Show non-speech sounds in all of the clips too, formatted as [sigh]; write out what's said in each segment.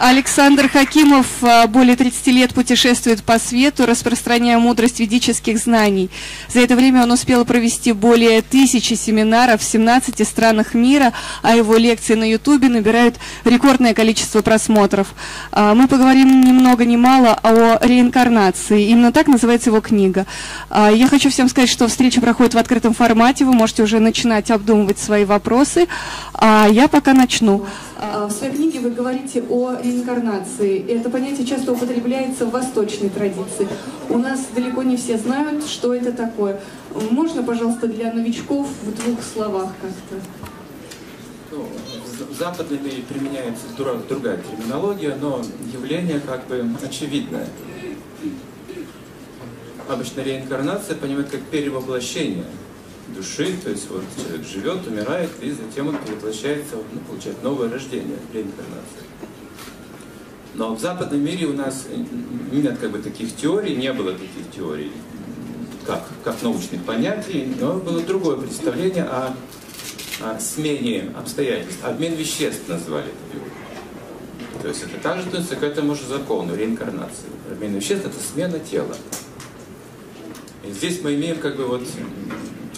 Александр Хакимов а, более 30 лет путешествует по свету, распространяя мудрость ведических знаний. За это время он успел провести более тысячи семинаров в 17 странах мира, а его лекции на Ютубе набирают рекордное количество просмотров. А, мы поговорим ни много ни мало о реинкарнации. Именно так называется его книга. А, я хочу всем сказать, что встреча проходит в открытом формате. Вы можете уже начинать обдумывать свои вопросы. А я пока начну. В своей книге вы говорите о реинкарнации. Это понятие часто употребляется в восточной традиции. У нас далеко не все знают, что это такое. Можно, пожалуйста, для новичков в двух словах как-то? Ну, в западной мире применяется другая терминология, но явление как бы очевидное. Обычно реинкарнация понимает как перевоплощение – души, то есть вот человек живет, умирает, и затем он перевоплощается, ну, получает новое рождение, реинкарнация. Но в западном мире у нас нет как бы таких теорий, не было таких теорий, как, как научных понятий, но было другое представление о, о смене обстоятельств. Обмен веществ назвали это. То есть это также относится к этому же закону, реинкарнации. Обмен веществ – это смена тела. И здесь мы имеем как бы вот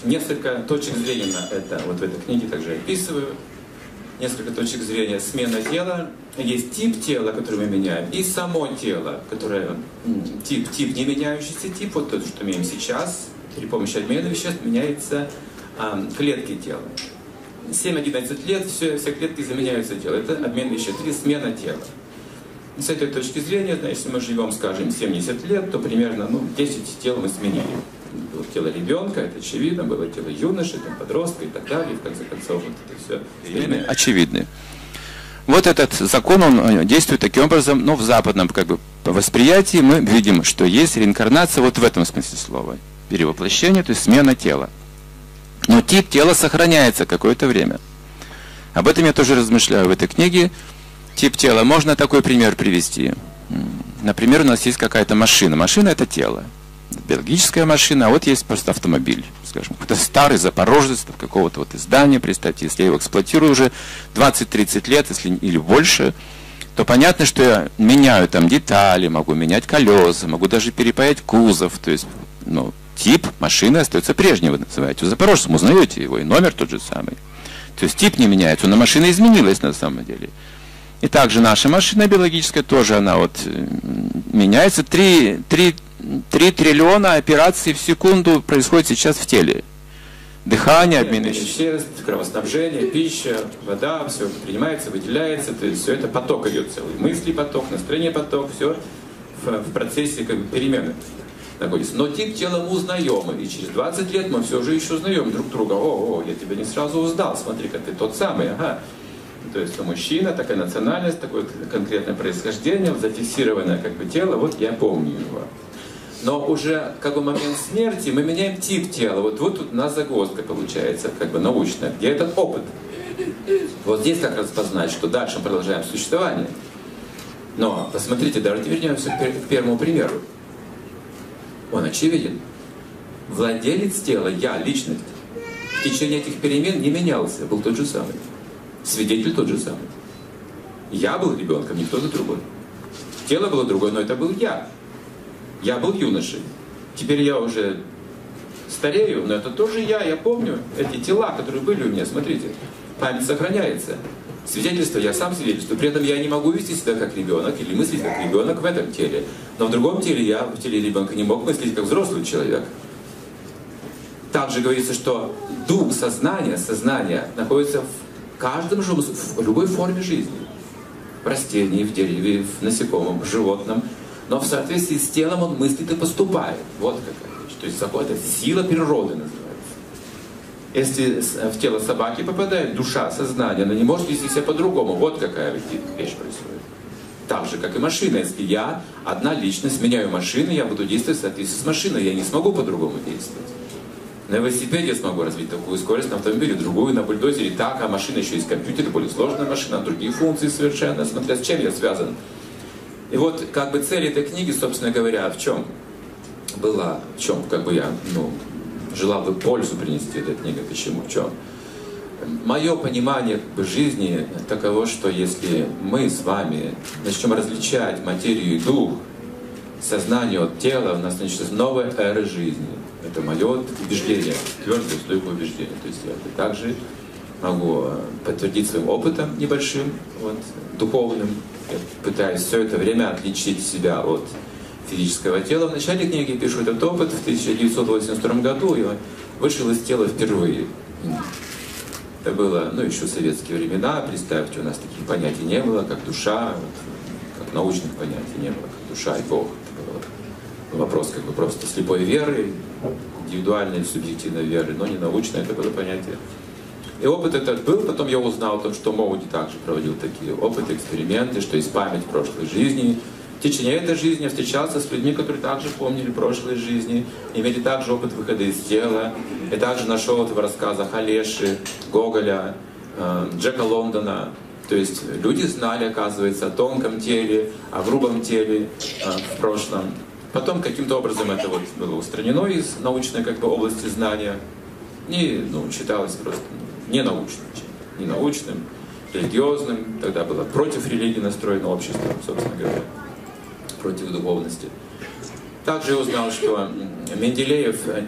несколько точек зрения на это. Вот в этой книге также описываю. Несколько точек зрения. Смена тела. Есть тип тела, который мы меняем, и само тело, которое тип, тип не меняющийся тип, вот тот, что имеем сейчас, при помощи обмена веществ меняется а, клетки тела. 7-11 лет все, все клетки заменяются телом. Это обмен веществ или смена тела. С этой точки зрения, значит, если мы живем, скажем, 70 лет, то примерно ну, 10 тел мы сменили было тело ребенка, это очевидно, было тело юноши, там, подростка и так далее, и в конце концов вот это все время очевидны. Вот этот закон, он э, действует таким образом, но в западном как бы, восприятии мы видим, что есть реинкарнация вот в этом смысле слова. Перевоплощение, то есть смена тела. Но тип тела сохраняется какое-то время. Об этом я тоже размышляю в этой книге. Тип тела. Можно такой пример привести. Например, у нас есть какая-то машина. Машина – это тело биологическая машина, а вот есть просто автомобиль, скажем, какой-то старый запорожец какого-то вот издания, представьте, если я его эксплуатирую уже 20-30 лет, если или больше, то понятно, что я меняю там детали, могу менять колеса, могу даже перепаять кузов, то есть, ну, тип машины остается прежним, вы называете. Вы запорожцем узнаете его, и номер тот же самый. То есть тип не меняется, но машина изменилась на самом деле. И также наша машина биологическая тоже, она вот э, меняется. Три, три 3 триллиона операций в секунду происходит сейчас в теле. Дыхание, обмен веществ, кровоснабжение, пища, вода, все принимается, выделяется, то есть все это поток идет целый. Мысли поток, настроение поток, все в, в процессе как бы, перемены находится. Но тип тела мы узнаем, и через 20 лет мы все же еще узнаем друг друга. О, о, я тебя не сразу узнал, смотри-ка, ты тот самый, ага. То есть мужчина, такая национальность, такое конкретное происхождение, зафиксированное как бы тело, вот я помню его. Но уже как бы момент смерти мы меняем тип тела. Вот, вот тут у нас загвоздка получается, как бы научная, где этот опыт. Вот здесь как распознать, что дальше мы продолжаем существование. Но посмотрите, давайте вернемся к первому примеру. Он очевиден. Владелец тела, я, личность, в течение этих перемен не менялся, был тот же самый. Свидетель тот же самый. Я был ребенком, не кто-то другой. Тело было другое, но это был я. Я был юношей. Теперь я уже старею, но это тоже я, я помню эти тела, которые были у меня. Смотрите, память сохраняется. Свидетельство, я сам свидетельствую. При этом я не могу вести себя как ребенок или мыслить как ребенок в этом теле. Но в другом теле я, в теле ребенка, не мог мыслить как взрослый человек. Также говорится, что дух, сознание, сознание находится в каждом же, в любой форме жизни. В растении, в дереве, в насекомом, в животном – но в соответствии с телом он мыслит и поступает. Вот какая вещь. То есть это сила природы называется. Если в тело собаки попадает душа, сознание, она не может вести себя по-другому. Вот какая вещь происходит. Так же, как и машина. Если я одна личность, меняю машину, я буду действовать в соответствии с машиной. Я не смогу по-другому действовать. На велосипеде я смогу развить такую скорость, на автомобиле другую, на бульдозере так, а машина еще есть компьютер, более сложная машина, другие функции совершенно, смотря с чем я связан. И вот как бы цель этой книги, собственно говоря, в чем была, в чем как бы я ну, желал бы пользу принести этой книге, почему, в чем? мое понимание как бы, жизни таково, что если мы с вами начнем различать материю и дух, сознание от тела, у нас начнется новая эра жизни. Это мое убеждение, твердое, стойкое убеждение. То есть я также могу э, подтвердить своим опытом небольшим, вот, духовным. Я пытаюсь все это время отличить себя от физического тела. В начале книги пишу этот опыт в 1982 году. Я вышел из тела впервые. Это было, ну, еще советские времена. Представьте, у нас таких понятий не было, как душа, вот, как научных понятий не было, как душа и Бог. Это был вопрос как бы просто слепой веры, индивидуальной, субъективной веры, но не научной, это было понятие. И опыт этот был, потом я узнал о том, что Моуди также проводил такие опыты, эксперименты, что есть память прошлой жизни, в течение этой жизни я встречался с людьми, которые также помнили прошлые жизни, имели также опыт выхода из тела. И также нашел это в рассказах Олеши, Гоголя, э, Джека Лондона. То есть люди знали, оказывается, о тонком теле, о грубом теле э, в прошлом. Потом каким-то образом это вот было устранено из научной как бы, области знания. И ну, считалось просто не научным, не научным, религиозным. Тогда было против религии настроено общество, собственно говоря против духовности. Также я узнал, что Менделеев, э,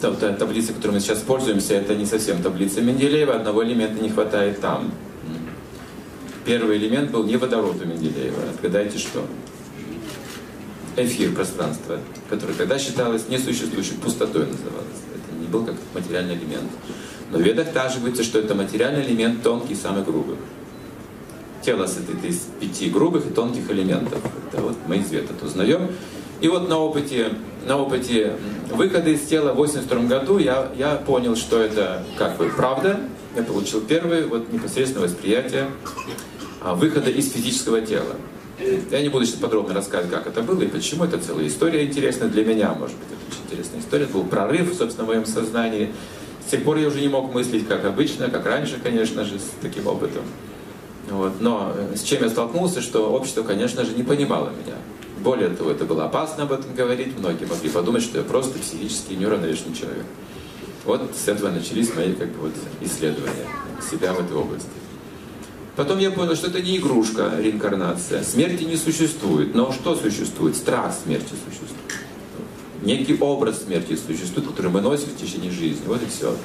та, таблица, которой мы сейчас пользуемся, это не совсем таблица Менделеева, одного элемента не хватает там. Первый элемент был не водород у Менделеева. Отгадайте, что? Эфир, пространство, которое тогда считалось несуществующим, пустотой называлось. Это не был как материальный элемент. Но в ведах также говорится, что это материальный элемент тонкий, самый грубый тело состоит из пяти грубых и тонких элементов. Это вот мы из это узнаем. И вот на опыте, на опыте выхода из тела в 82 году я, я понял, что это как бы правда. Я получил первое вот непосредственное восприятие а, выхода из физического тела. Я не буду сейчас подробно рассказывать, как это было и почему. Это целая история интересная для меня, может быть, это очень интересная история. Это был прорыв, собственно, в моем сознании. С тех пор я уже не мог мыслить как обычно, как раньше, конечно же, с таким опытом. Вот. Но с чем я столкнулся, что общество, конечно же, не понимало меня. Более того, это было опасно об этом говорить. Многие могли подумать, что я просто психически неуравновешенный человек. Вот с этого начались мои как бы, вот, исследования себя в этой области. Потом я понял, что это не игрушка, реинкарнация. Смерти не существует. Но что существует? Страх смерти существует. Некий образ смерти существует, который мы носим в течение жизни. Вот и все.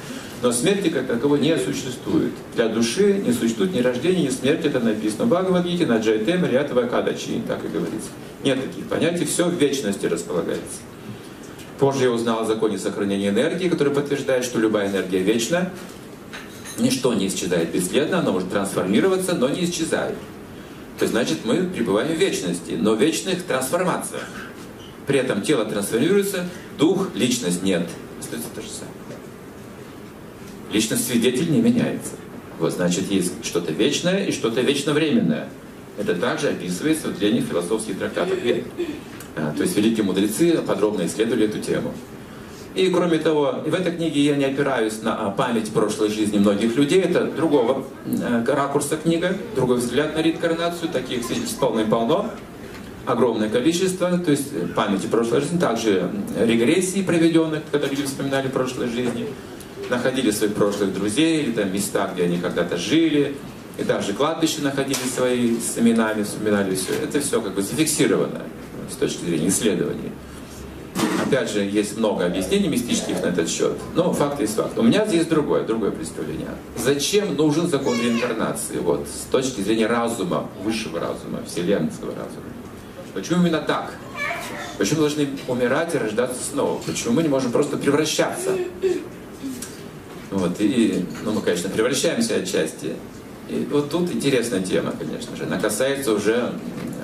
Но смерти как таковой не существует. Для души не существует ни рождения, ни смерти, это написано. В Бхагавадгите на Джайтем Риатова Кадачи, так и говорится. Нет таких понятий, все в вечности располагается. Позже я узнал о законе сохранения энергии, который подтверждает, что любая энергия вечна. Ничто не исчезает бесследно, оно может трансформироваться, но не исчезает. То есть, значит, мы пребываем в вечности, но в вечных трансформациях. При этом тело трансформируется, дух, личность нет. Остается то же самое личность свидетель не меняется. Вот, значит, есть что-то вечное и что-то вечно временное. Это также описывается в древних философских трактатах век. А, то есть великие мудрецы подробно исследовали эту тему. И кроме того, в этой книге я не опираюсь на а, память прошлой жизни многих людей, это другого э, ракурса книга, другой взгляд на реинкарнацию, таких свидетельств полно-полно, огромное количество, то есть памяти прошлой жизни, также регрессии проведенных, когда люди вспоминали прошлой жизни, находили своих прошлых друзей, или там места, где они когда-то жили, и даже кладбище находили свои с именами, вспоминали все. Это все как бы зафиксировано с точки зрения исследований. Опять же, есть много объяснений мистических на этот счет, но факт есть факт. У меня здесь другое, другое представление. Зачем нужен закон реинкарнации? Вот, с точки зрения разума, высшего разума, вселенского разума. Почему именно так? Почему должны умирать и рождаться снова? Почему мы не можем просто превращаться? Вот, и, ну, мы, конечно, превращаемся отчасти. И вот тут интересная тема, конечно же. Она касается уже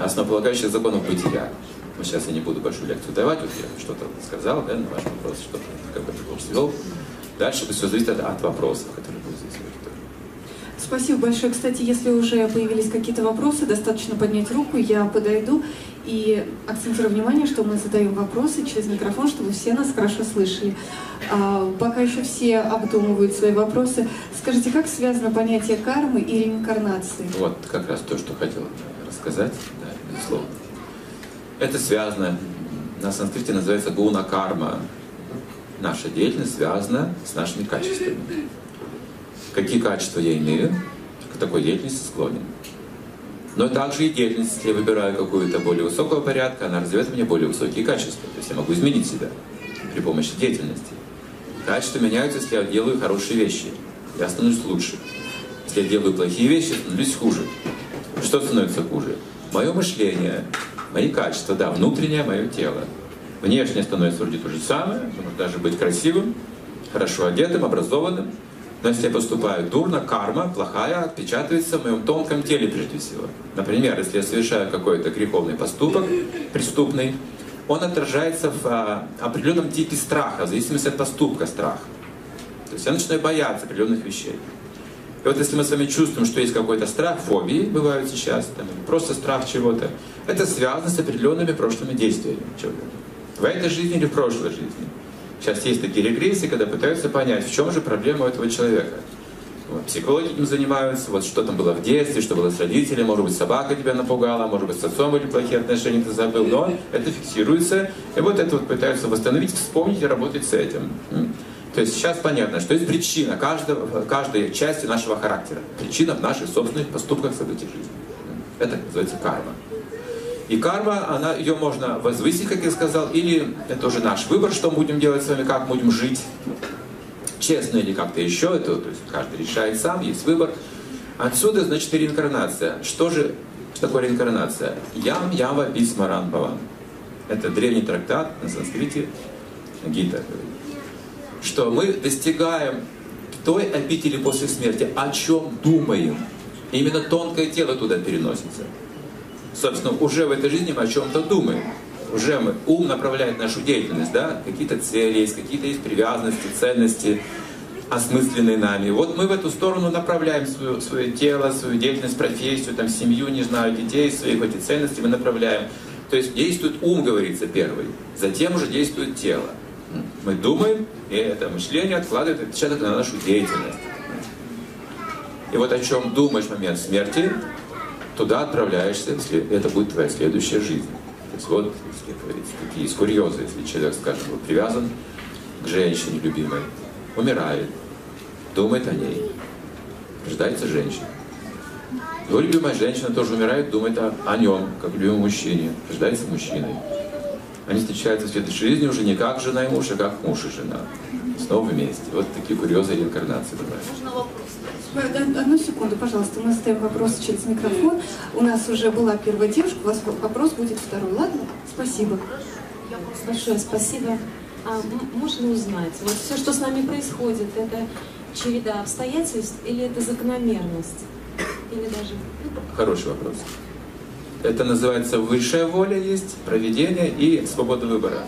основополагающих законов бытия. Вот сейчас я не буду большую лекцию давать, вот я что-то сказал, да, на ваш вопрос, что-то как бы свел. Дальше все зависит от, от вопросов, которые будут здесь. Спасибо большое. Кстати, если уже появились какие-то вопросы, достаточно поднять руку, я подойду и акцентирую внимание, что мы задаем вопросы через микрофон, чтобы все нас хорошо слышали. А, пока еще все обдумывают свои вопросы, скажите, как связано понятие кармы и реинкарнации? Вот как раз то, что хотел рассказать, да, безусловно. Это связано, на санскрите называется гуна карма. Наша деятельность связана с нашими качествами. какие качества я имею, к такой деятельности склонен. Но также и деятельность, если я выбираю какую-то более высокого порядка, она развивает мне более высокие качества. То есть я могу изменить себя при помощи деятельности. Качества меняются, если я делаю хорошие вещи. Я становлюсь лучше. Если я делаю плохие вещи, становлюсь хуже. Что становится хуже? Мое мышление, мои качества, да, внутреннее мое тело. Внешне становится вроде то же самое, может даже быть красивым, хорошо одетым, образованным. Но если я поступаю дурно, карма плохая отпечатывается в моем тонком теле прежде всего. Например, если я совершаю какой-то греховный поступок, преступный, он отражается в а, определенном типе страха, в зависимости от поступка страха. То есть я начинаю бояться определенных вещей. И вот если мы с вами чувствуем, что есть какой-то страх, фобии бывают сейчас, там, просто страх чего-то, это связано с определенными прошлыми действиями человека. В этой жизни или в прошлой жизни. Сейчас есть такие регрессии, когда пытаются понять, в чем же проблема у этого человека. Вот, психологи этим занимаются, вот что там было в детстве, что было с родителями, может быть, собака тебя напугала, может быть, с отцом были плохие отношения, ты забыл, но это фиксируется, и вот это вот пытаются восстановить, вспомнить и работать с этим. То есть сейчас понятно, что есть причина каждого, каждой части нашего характера. Причина в наших собственных поступках, событиях жизни. Это называется карма. И карма, она, ее можно возвысить, как я сказал, или это уже наш выбор, что мы будем делать с вами, как будем жить. Честно или как-то еще, это то есть каждый решает сам, есть выбор. Отсюда, значит, реинкарнация. Что же что такое реинкарнация? Ям Яма Бисмаран Баван. Это древний трактат на санскрите Гита что мы достигаем той обители после смерти, о чем думаем. Именно тонкое тело туда переносится. Собственно, уже в этой жизни мы о чем-то думаем. Уже мы, ум направляет нашу деятельность, да, какие-то цели есть, какие-то есть привязанности, ценности, осмысленные нами. Вот мы в эту сторону направляем свое, свое тело, свою деятельность, профессию, там, семью, не знаю, детей своих, эти ценности мы направляем. То есть действует ум, говорится, первый, затем уже действует тело. Мы думаем, и это мышление откладывает отпечаток на нашу деятельность. И вот о чем думаешь в момент смерти, туда отправляешься, это будет твоя следующая жизнь. То есть вот, если говорится, такие есть курьезы, если человек, скажем, вот, привязан к женщине любимой, умирает, думает о ней, рождается женщина. Его любимая женщина тоже умирает, думает о, о нем, как любимом мужчине, рождается мужчиной. Они встречаются в следующей жизни уже не как жена и муж, а как муж и жена. Снова вместе. Вот такие курьезы реинкарнации бывают. Можно вопрос? Одну секунду, пожалуйста, мы задаем вопрос через микрофон. У нас уже была первая девушка, у вас вопрос будет второй, ладно? Спасибо. Большое спасибо. А можно узнать, вот все, что с нами происходит, это череда обстоятельств или это закономерность? Или даже... Ну, Хороший вопрос. Это называется высшая воля есть, проведение и свобода выбора.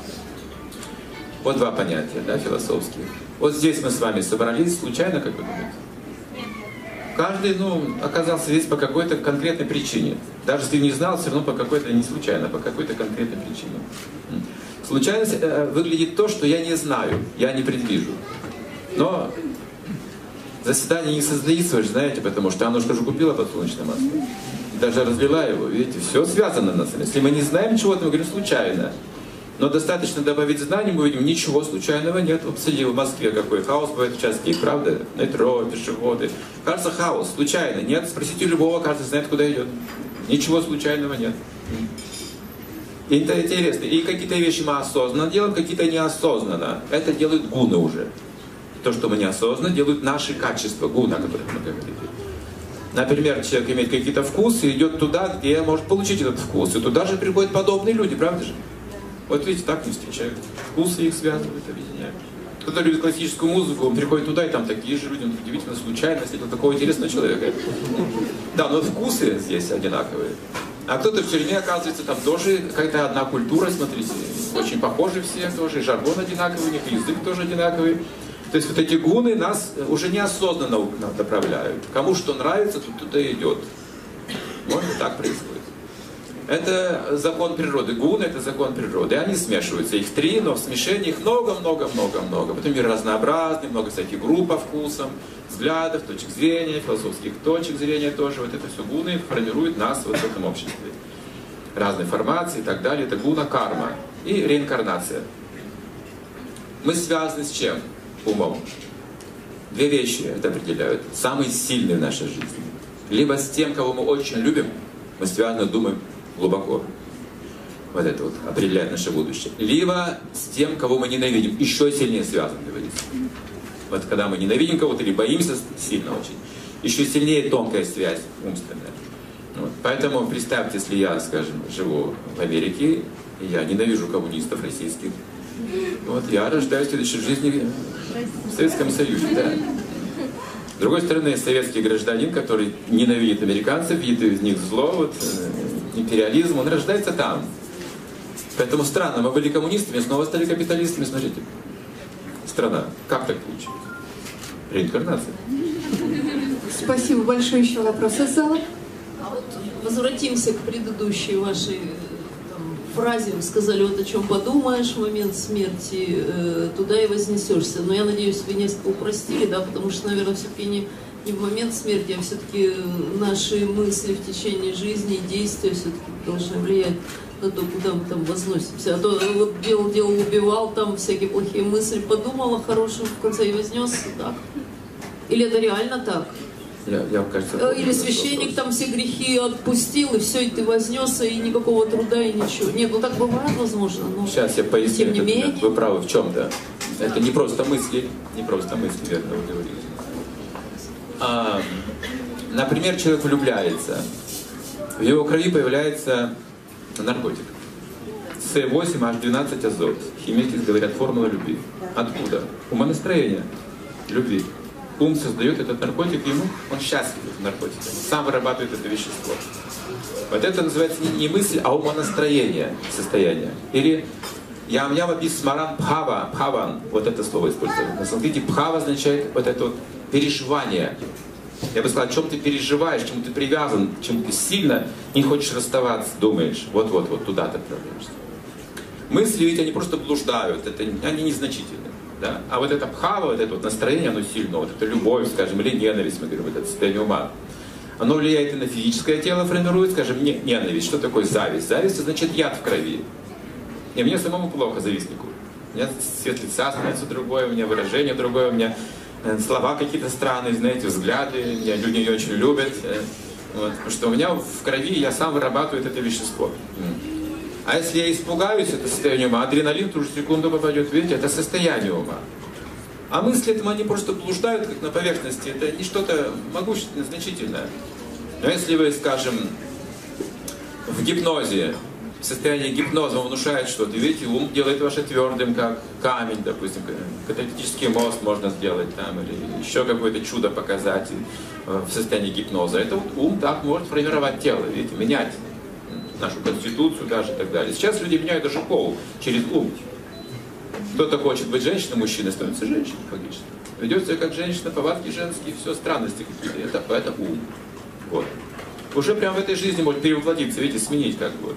Вот два понятия, да, философские. Вот здесь мы с вами собрались случайно, как вы думаете? Каждый, ну, оказался здесь по какой-то конкретной причине. Даже если не знал, все равно по какой-то, не случайно, по какой-то конкретной причине. Случайность э, выглядит то, что я не знаю, я не предвижу. Но заседание не состоится, вы же знаете, потому что оно же купила подсолнечное масло даже разлила его. Видите, все связано на самом деле. Если мы не знаем чего-то, мы говорим случайно. Но достаточно добавить знаний, мы видим, ничего случайного нет. Посмотрите, в Москве какой хаос бывает в час пик, правда? Метро, пешеходы. Кажется, хаос, случайно. Нет, спросите любого, каждый знает, куда идет. Ничего случайного нет. И это интересно. И какие-то вещи мы осознанно делаем, какие-то неосознанно. Это делают гуны уже. То, что мы неосознанно, делают наши качества, гуна, о которых мы говорили. Например, человек имеет какие-то вкусы идет туда, где может получить этот вкус. И туда же приходят подобные люди, правда же? Вот видите, так не встречают. Вкусы их связывают, объединяют. Кто-то любит классическую музыку, он приходит туда, и там такие же люди, он удивительно случайно встретил такого интересного человека. Да, но вкусы здесь одинаковые. А кто-то в тюрьме, оказывается, там тоже какая-то одна культура, смотрите, очень похожи все тоже, жаргон одинаковый, у них язык тоже одинаковый. То есть вот эти гуны нас уже неосознанно направляют. Кому что нравится, тут туда идет. Вот так происходит. Это закон природы. Гуны – это закон природы. Они смешиваются. Их три, но в смешении их много-много-много-много. Потом мир разнообразный, много всяких групп по вкусам, взглядов, точек зрения, философских точек зрения тоже. Вот это все гуны формируют нас вот в этом обществе. Разные формации и так далее. Это гуна карма. И реинкарнация. Мы связаны с чем? Умом. две вещи это определяют, самые сильные в нашей жизни. Либо с тем, кого мы очень любим, мы связаны, думаем глубоко. Вот это вот определяет наше будущее. Либо с тем, кого мы ненавидим, еще сильнее связан, говорится. Вот когда мы ненавидим кого-то или боимся сильно очень, еще сильнее тонкая связь умственная. Вот. Поэтому представьте, если я, скажем, живу в Америке, я ненавижу коммунистов российских, вот я рождаюсь в следующей жизни в Советском Союзе, да. С другой стороны, советский гражданин, который ненавидит американцев, видит из них зло, вот, э, империализм, он рождается там. Поэтому странно, мы были коммунистами, снова стали капиталистами, смотрите. Страна. Как так получилось? Реинкарнация. Спасибо большое. Еще вопрос из зала. А вот возвратимся к предыдущей вашей фразе. Сказали, вот о чем подумаешь в момент смерти, э, туда и вознесешься. Но я надеюсь, вы несколько упростили, да, потому что, наверное, все-таки не, не в момент смерти, а все-таки наши мысли в течение жизни и действия все-таки должны влиять на то, куда мы там возносимся. А то вот делал, делал, убивал, там всякие плохие мысли, подумал о хорошем, в конце и вознесся, так? Или это реально так? Я, я, кажется, Э, Или священник там все грехи отпустил, и все, и ты вознесся, и никакого труда, и ничего. Нет, ну так бывает, возможно, но Сейчас я поясню. тем не момент. менее. Вы правы в чем-то. Это не просто мысли, не просто мысли, верно вы говорите. А, например, человек влюбляется. В его крови появляется наркотик. С8H12 азот. Химики говорят формула любви. Откуда? Умонастроение. Любви. Ум создает этот наркотик, ему он счастлив этим наркотиком. Он сам вырабатывает это вещество. Вот это называется не, мысль, а умонастроение состояние. Или ям яма смаран пхава, пхаван, вот это слово используется. На санскрите пхава означает вот это вот переживание. Я бы сказал, о чем ты переживаешь, чему ты привязан, чем ты сильно не хочешь расставаться, думаешь. Вот-вот, вот туда ты отправляешься. Мысли ведь они просто блуждают, это, они незначительны. Да? А вот это пхава, вот это вот настроение, оно сильно, вот это любовь, скажем, или ненависть, мы говорим, вот это состояние ума. Оно влияет и на физическое тело, формирует, скажем, не, ненависть. Что такое зависть? Зависть означает яд в крови. И мне самому плохо, завистнику. У меня цвет лица становится другое, у меня выражение другое, у меня э, слова какие-то странные, знаете, взгляды, меня люди не очень любят. э, Вот, потому что у меня в крови я сам вырабатываю это вещество. А если я испугаюсь, это состояние ума, адреналин в ту же секунду попадет, видите, это состояние ума. А мысли этому они просто блуждают как на поверхности, это не что-то могущественное, значительное. Но если вы, скажем, в гипнозе, в состоянии гипноза вам внушает что-то, видите, ум делает ваше твердым, как камень, допустим, каталитический мост можно сделать там, или еще какое-то чудо показать э, в состоянии гипноза. Это вот ум так может формировать тело, видите, менять нашу конституцию даже и так далее. Сейчас люди меняют даже пол через ум. Кто-то хочет быть женщиной, мужчина становится женщиной, фактически. Ведет себя как женщина, повадки женские, все, странности какие-то. Это, это ум. Вот. Уже прямо в этой жизни может перевоплотиться, видите, сменить как бы.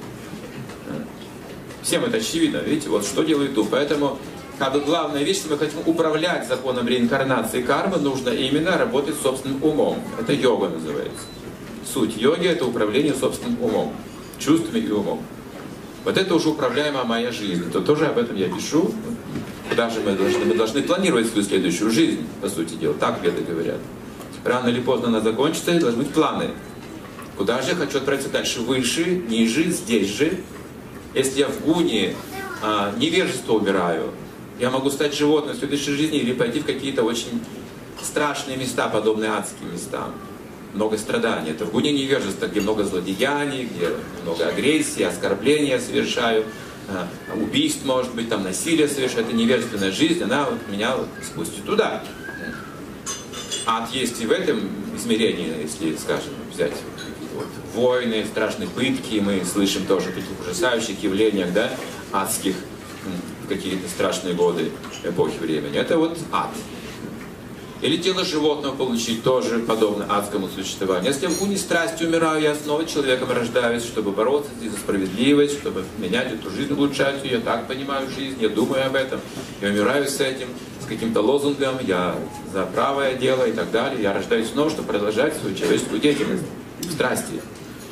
Всем это очевидно, видите, вот что делает ум. Поэтому как бы главная вещь, если мы хотим управлять законом реинкарнации кармы, нужно именно работать собственным умом. Это йога называется. Суть йоги – это управление собственным умом, чувствами и умом. Вот это уже управляемая моя жизнь. То тоже об этом я пишу. Куда же мы должны? Мы должны планировать свою следующую жизнь, по сути дела. Так веды говорят. Рано или поздно она закончится, и должны быть планы. Куда же я хочу отправиться дальше? Выше, ниже, здесь же. Если я в гуне а, невежество убираю, я могу стать животным в следующей жизни или пойти в какие-то очень страшные места, подобные адским местам. Много страданий. Это в гуне невежества, где много злодеяний, где много агрессии, оскорбления совершаю, а, убийств, может быть, там насилие совершаю. Это невежественная жизнь, она вот меня спустит туда. Ад есть и в этом измерении, если, скажем, взять вот войны, страшные пытки, мы слышим тоже о таких ужасающих явлениях, да, адских, какие-то страшные годы эпохи времени. Это вот ад. Или тело животного получить тоже подобно адскому существованию. Я в гуне страсти умираю, я снова человеком рождаюсь, чтобы бороться за справедливость, чтобы менять эту жизнь, улучшать ее. Я так понимаю жизнь, я думаю об этом, я умираю с этим, с каким-то лозунгом, я за правое дело и так далее. Я рождаюсь снова, чтобы продолжать свою человеческую деятельность страсти.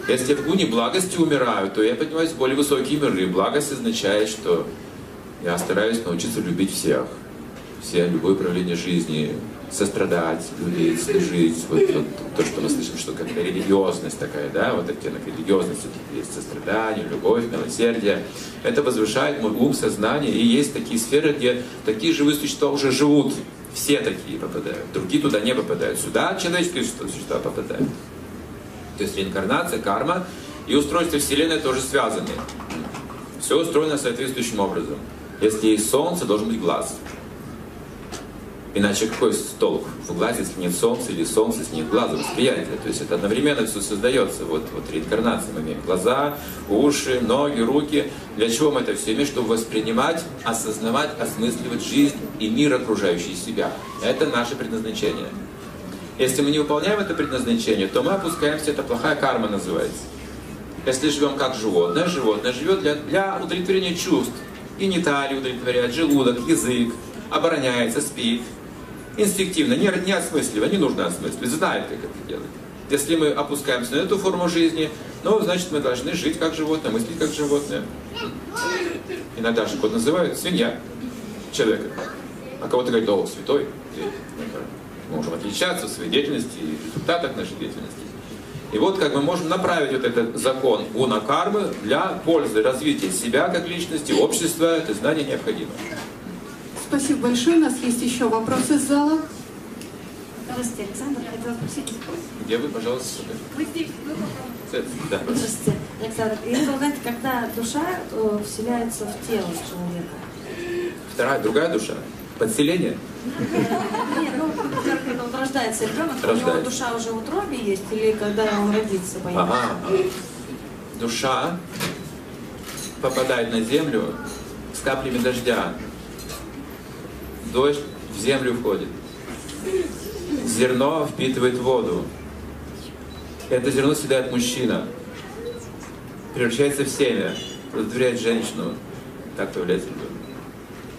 Если я в гуне благости умираю, то я поднимаюсь в более высокие миры. Благость означает, что я стараюсь научиться любить всех. Все, любое проявление жизни, сострадать, любить, служить. Вот, вот то, что мы слышим, что как-то религиозность такая, да, вот оттенок религиозности есть сострадание, любовь, милосердие. Это возвышает мой ум, сознание. И есть такие сферы, где такие живые существа уже живут. Все такие попадают. Другие туда не попадают. Сюда человеческие существа попадают. То есть реинкарнация, карма и устройство Вселенной тоже связаны. Все устроено соответствующим образом. Если есть солнце, должен быть глаз. Иначе какой толк в глазе, если нет солнца, или солнце, если нет глаза, восприятия. То есть это одновременно все создается. Вот, вот реинкарнация мы имеем глаза, уши, ноги, руки. Для чего мы это все имеем? Чтобы воспринимать, осознавать, осмысливать жизнь и мир, окружающий себя. Это наше предназначение. Если мы не выполняем это предназначение, то мы опускаемся, это плохая карма называется. Если живем как животное, животное живет для, для удовлетворения чувств. Гениталии удовлетворяет, желудок, язык, обороняется, спит, инстинктивно, не, не осмысливая, не нужно осмысливать, знает, как это делать. Если мы опускаемся на эту форму жизни, ну, значит, мы должны жить как животное, мыслить как животное. Иногда же кот называют свинья человека. А кого-то говорит, о, святой. Можем отличаться в своей деятельности и результатах нашей деятельности. И вот как мы можем направить вот этот закон гуна кармы для пользы развития себя как личности, общества. Это знание необходимо. Спасибо большое. У нас есть еще вопросы из зала. Здравствуйте, Александр. Хотела спросить. Где вы, пожалуйста, сюда? Вы здесь, вы Да. Здравствуйте, Александр. Я хотела узнать, когда душа э, вселяется в тело человека? Вторая, другая душа. Подселение? Нет, ну, когда он рождается ребенок, у него Рождается. душа уже в утробе есть, или когда он родится, понимаете? Ага. Душа попадает на землю с каплями дождя. Дождь в землю входит. Зерно впитывает воду. Это зерно съедает мужчина. Превращается в семя. Удовлетворяет женщину. Так появляется.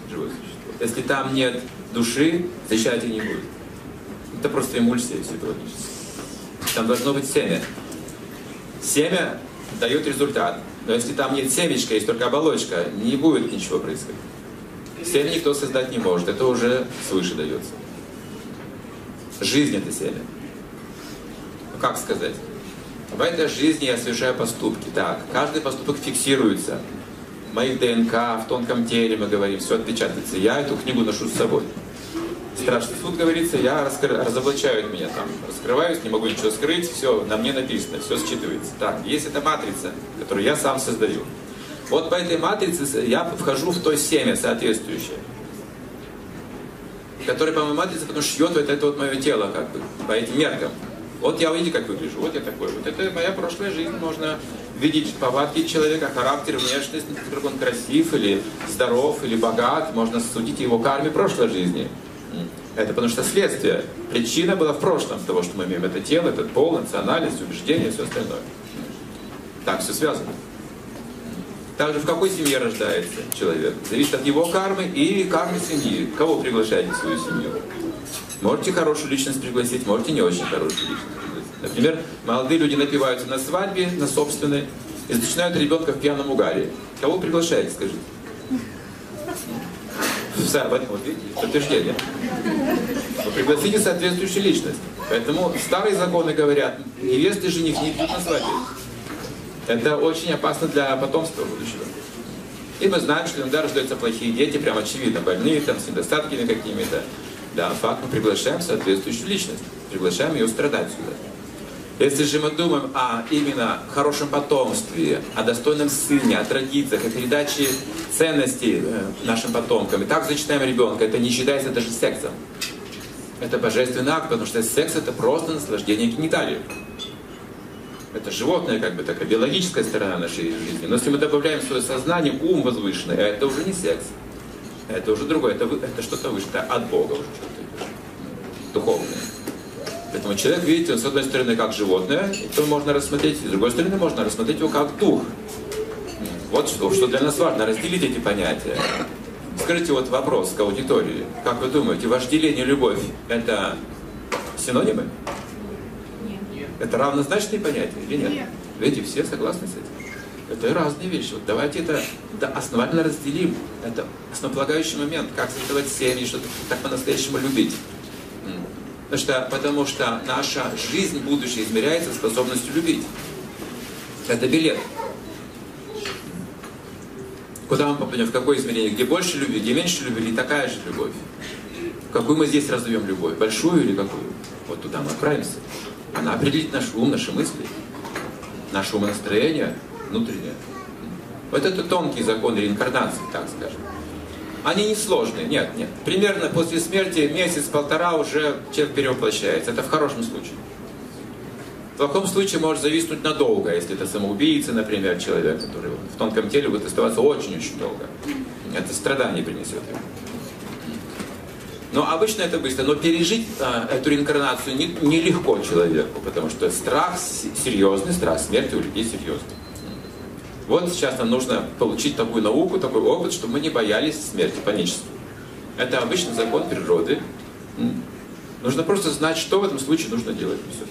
Живое существо. Если там нет души, зачатия не будет. Это просто эмульсия психологическая. Там должно быть семя. Семя дает результат. Но если там нет семечка, есть только оболочка, не будет ничего происходить. Семя никто создать не может. Это уже свыше дается. Жизнь это семя. Ну как сказать? В этой жизни я совершаю поступки. Так, каждый поступок фиксируется. В моих ДНК, в тонком теле мы говорим, все отпечатается. Я эту книгу ношу с собой. Страшный суд говорится, я раскры... разоблачают меня там, раскрываюсь, не могу ничего скрыть, все, на мне написано, все считывается. Так, есть эта матрица, которую я сам создаю. Вот по этой матрице я вхожу в то семя соответствующее, которое по моей матрице потом шьет вот это вот мое тело, как бы, по этим меркам. Вот я увидите, как выгляжу, вот я такой. Вот это моя прошлая жизнь, можно видеть повадки человека, характер, внешность, насколько он красив, или здоров, или богат, можно судить его карме прошлой жизни. Это потому что следствие. Причина была в прошлом того, что мы имеем это тело, этот пол, национальность, убеждения и все остальное. Так все связано. Также в какой семье рождается человек. Зависит от его кармы и кармы семьи. Кого приглашаете в свою семью? Можете хорошую личность пригласить, можете не очень хорошую личность пригласить. Например, молодые люди напиваются на свадьбе, на собственной, и начинают ребенка в пьяном угаре. Кого приглашаете, скажите? Вот, вот видите, подтверждение. Вы пригласите соответствующую личность. Поэтому старые законы говорят, невесты жених не пьют на свадьбе. Это очень опасно для потомства будущего. И мы знаем, что иногда рождаются плохие дети, прям очевидно, больные, там, с недостатками какими-то. Да, факт, мы приглашаем соответствующую личность, приглашаем ее страдать сюда. Если же мы думаем о именно хорошем потомстве, о достойном сыне, о традициях, о передаче ценностей э, нашим потомкам, и так зачитаем ребенка, это не считается даже сексом. Это божественный акт, потому что секс это просто наслаждение гениталией. Это животное, как бы такая биологическая сторона нашей жизни. Но если мы добавляем свое сознание ум возвышенный, это уже не секс. Это уже другое, это, это что-то выше, это от Бога уже что-то. Духовное. Поэтому человек, видите, он с одной стороны как животное, то можно рассмотреть, с другой стороны можно рассмотреть его как дух. Вот что, что для нас важно, разделить эти понятия. Скажите вот вопрос к аудитории. Как вы думаете, вожделение и любовь – это синонимы? Это равнозначные понятия или нет? Видите, все согласны с этим? Это разные вещи. Вот давайте это да, основательно разделим. Это основополагающий момент, как создавать семьи, что так по-настоящему любить. Потому что, потому что наша жизнь будущее измеряется способностью любить. Это билет. Куда мы попадем, в какое измерение, где больше любви, где меньше любви, или такая же любовь. Какую мы здесь разовьем любовь, большую или какую? Вот туда мы отправимся. Она определит наш ум, наши мысли, наше умонастроение внутреннее. Вот это тонкие законы реинкарнации, так скажем. Они не сложные, нет, нет. Примерно после смерти месяц-полтора уже человек перевоплощается. Это в хорошем случае. В плохом случае может зависнуть надолго, если это самоубийца, например, человек, который в тонком теле будет оставаться очень-очень долго. Это страдание принесет ему. Но обычно это быстро. Но пережить а, эту реинкарнацию нелегко не, человеку, потому что страх серьезный, страх смерти у людей серьезный. Вот сейчас нам нужно получить такую науку, такой опыт, чтобы мы не боялись смерти панически. Это обычный закон природы. Нужно просто знать, что в этом случае нужно делать. Все.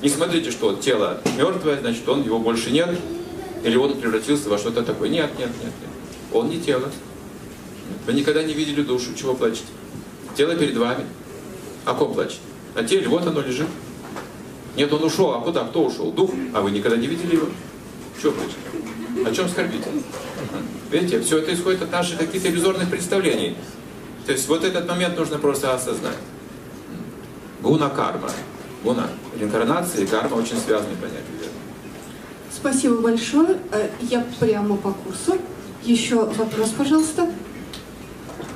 Не смотрите, что тело мертвое, значит, он его больше нет, или он превратился во что-то такое. Нет, нет, нет, нет. Он не тело. Вы никогда не видели душу, чего плачете? Тело перед вами. О ком плачете? О теле, вот оно лежит. Нет, он ушел, а куда? Кто ушел? Дух. А вы никогда не видели его? Чего плачете? О чем скорбите? Видите, все это исходит от наших каких-то иллюзорных представлений. То есть вот этот момент нужно просто осознать. Гуна карма. Гуна. Реинкарнация и карма очень связаны понятия. Спасибо большое. Э, я прямо по курсу. Еще вопрос, пожалуйста.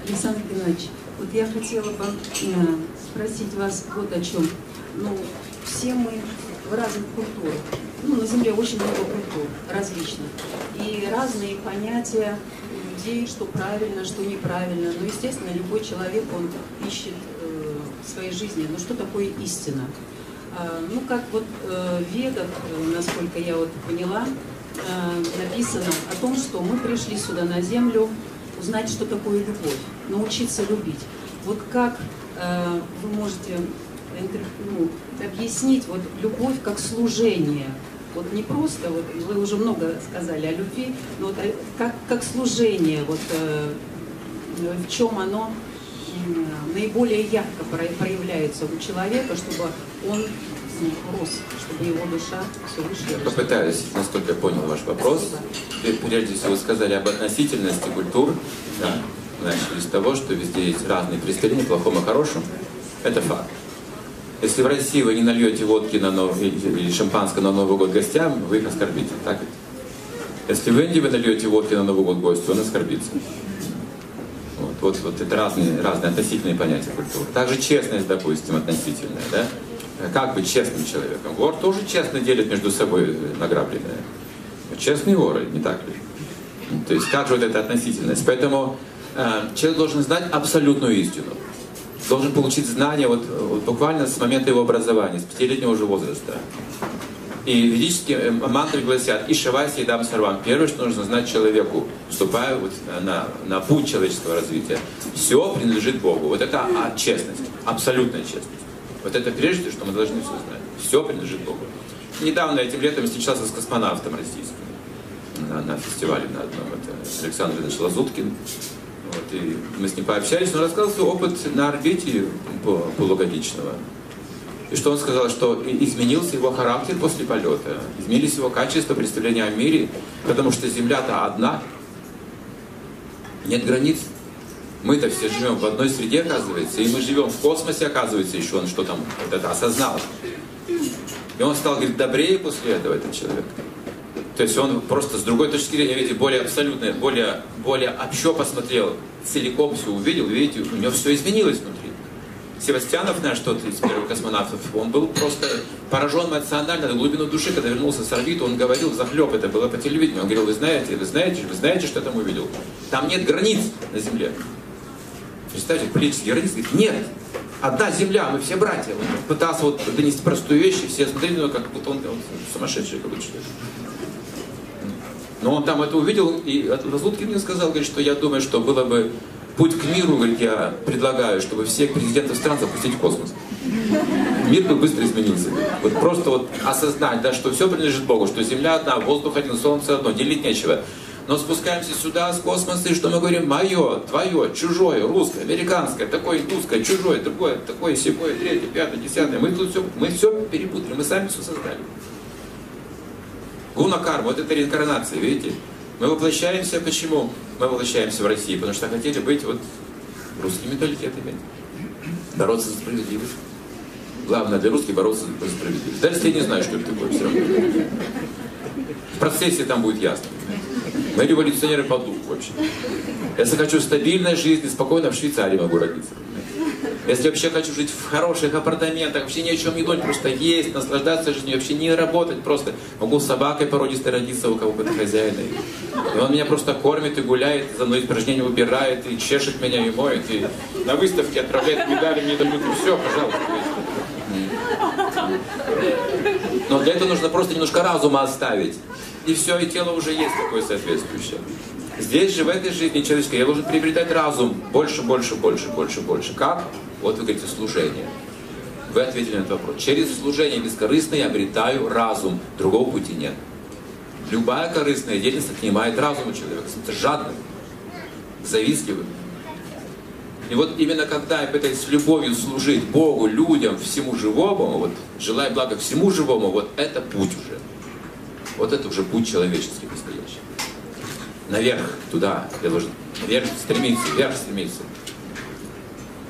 Александр Геннадьевич, вот я хотела бы э, спросить вас вот о чем. Ну, все мы в разных культурах. Ну, на Земле очень много культур различных. И разные понятия людей, что правильно, что неправильно. Но, естественно, любой человек, он ищет э, своей жизни, ну, что такое истина. Э, ну, как вот э, в Ведах, э, насколько я вот поняла, э, написано о том, что мы пришли сюда на Землю узнать, что такое любовь, научиться любить. Вот как э, вы можете ну, объяснить вот любовь как служение? Вот не просто, вот вы уже много сказали о любви, но вот э, как, как служение, вот э, в чем оно э, наиболее ярко проявляется у человека, чтобы он рос, чтобы его душа все выше. Попытаюсь, насколько я понял ваш вопрос. Спасибо. Прежде всего сказали об относительности культур. Да. Начали с того, что везде есть разные представления, плохом и хорошем. Это факт. Если в России вы не нальете водки на нов... или шампанское на Новый год гостям, вы их оскорбите. Так ведь? Если в Индии вы нальете водки на Новый год гостю, он оскорбится. Вот, вот, вот это разные, разные относительные понятия культуры. Также честность, допустим, относительная. Да? Как быть честным человеком? Вор тоже честно делит между собой награбленное. Честные воры, не так ли? То есть как же вот эта относительность? Поэтому э, человек должен знать абсолютную истину. Должен получить знания вот, вот буквально с момента его образования, с пятилетнего уже возраста. И ведические э, мантры гласят «Ишавайся и дам сарвам». Первое, что нужно знать человеку, вступая вот на, на путь человеческого развития. Все принадлежит Богу. Вот это а, честность, абсолютная честность. Вот это прежде, что мы должны все знать. Все принадлежит Богу. Недавно этим летом встречался с космонавтом российским на, на фестивале на одном. Это Александр Ильич Лазуткин. Вот, и мы с ним пообщались, он рассказал свой опыт на орбите полугодичного. И что он сказал, что изменился его характер после полета, изменились его качества представления о мире, потому что Земля-то одна, нет границ. Мы-то все живем в одной среде, оказывается, и мы живем в космосе, оказывается, еще он что там вот это осознал. И он стал, говорит, добрее после этого, этот человек. То есть он просто с другой точки зрения, видите, более абсолютно, более, более общо посмотрел, целиком все увидел, видите, у него все изменилось внутри. Севастьянов наш, тот из первых космонавтов, он был просто поражен эмоционально, до глубину души, когда вернулся с орбиты, он говорил, захлеб, это было по телевидению, он говорил, вы знаете, вы знаете, вы знаете, что я там увидел? Там нет границ на Земле. Представьте, политические границы, говорит, нет, одна земля, мы все братья. Он пытался вот донести простую вещь, все смотрели на него, как будто он, он сумасшедший какой-то человек. Но он там это увидел, и Лазуткин мне сказал, говорит, что я думаю, что было бы путь к миру, говорит, я предлагаю, чтобы всех президентов стран запустить в космос. Мир бы быстро изменился. Вот просто вот осознать, да, что все принадлежит Богу, что Земля одна, воздух один, Солнце одно, делить нечего. Но спускаемся сюда, с космоса, и что мы говорим? Мое, твое, чужое, русское, американское, такое индусское, чужое, другое, такое, секое, третье, пятое, десятое. Мы тут все, мы все перепутали, мы сами все создали. Гуна карма, вот это реинкарнация, видите? Мы воплощаемся, почему? Мы воплощаемся в России, потому что хотели быть вот русскими менталитетами. Бороться за справедливость. Главное для русских бороться за справедливость. Даже если я не знаю, что это такое, все равно. В процессе там будет ясно. Мы революционеры по духу вообще. Если хочу стабильной жизни, спокойно в Швейцарии могу родиться. Если вообще хочу жить в хороших апартаментах, вообще ни о чем не думать, просто есть, наслаждаться жизнью, вообще не работать, просто могу с собакой породистой родиться у кого-то хозяина. И он меня просто кормит и гуляет, за мной упражнения выбирает, и чешет меня, и моет, и на выставке отправляет медали, мне дают, и все, пожалуйста. Но для этого нужно просто немножко разума оставить. И все, и тело уже есть такое соответствующее. Здесь же, в этой жизни человеческой, я должен приобретать разум больше, больше, больше, больше, больше. Как? Вот вы говорите, служение. Вы ответили на этот вопрос. Через служение бескорыстное я обретаю разум. Другого пути нет. Любая корыстная деятельность отнимает разум у человека. Это жадным, завистливым. И вот именно когда я пытаюсь с любовью служить Богу, людям, всему живому, вот, желая блага всему живому, вот это путь уже. Вот это уже путь человеческий настоящий. Наверх, туда, я должен вверх стремиться, вверх стремиться.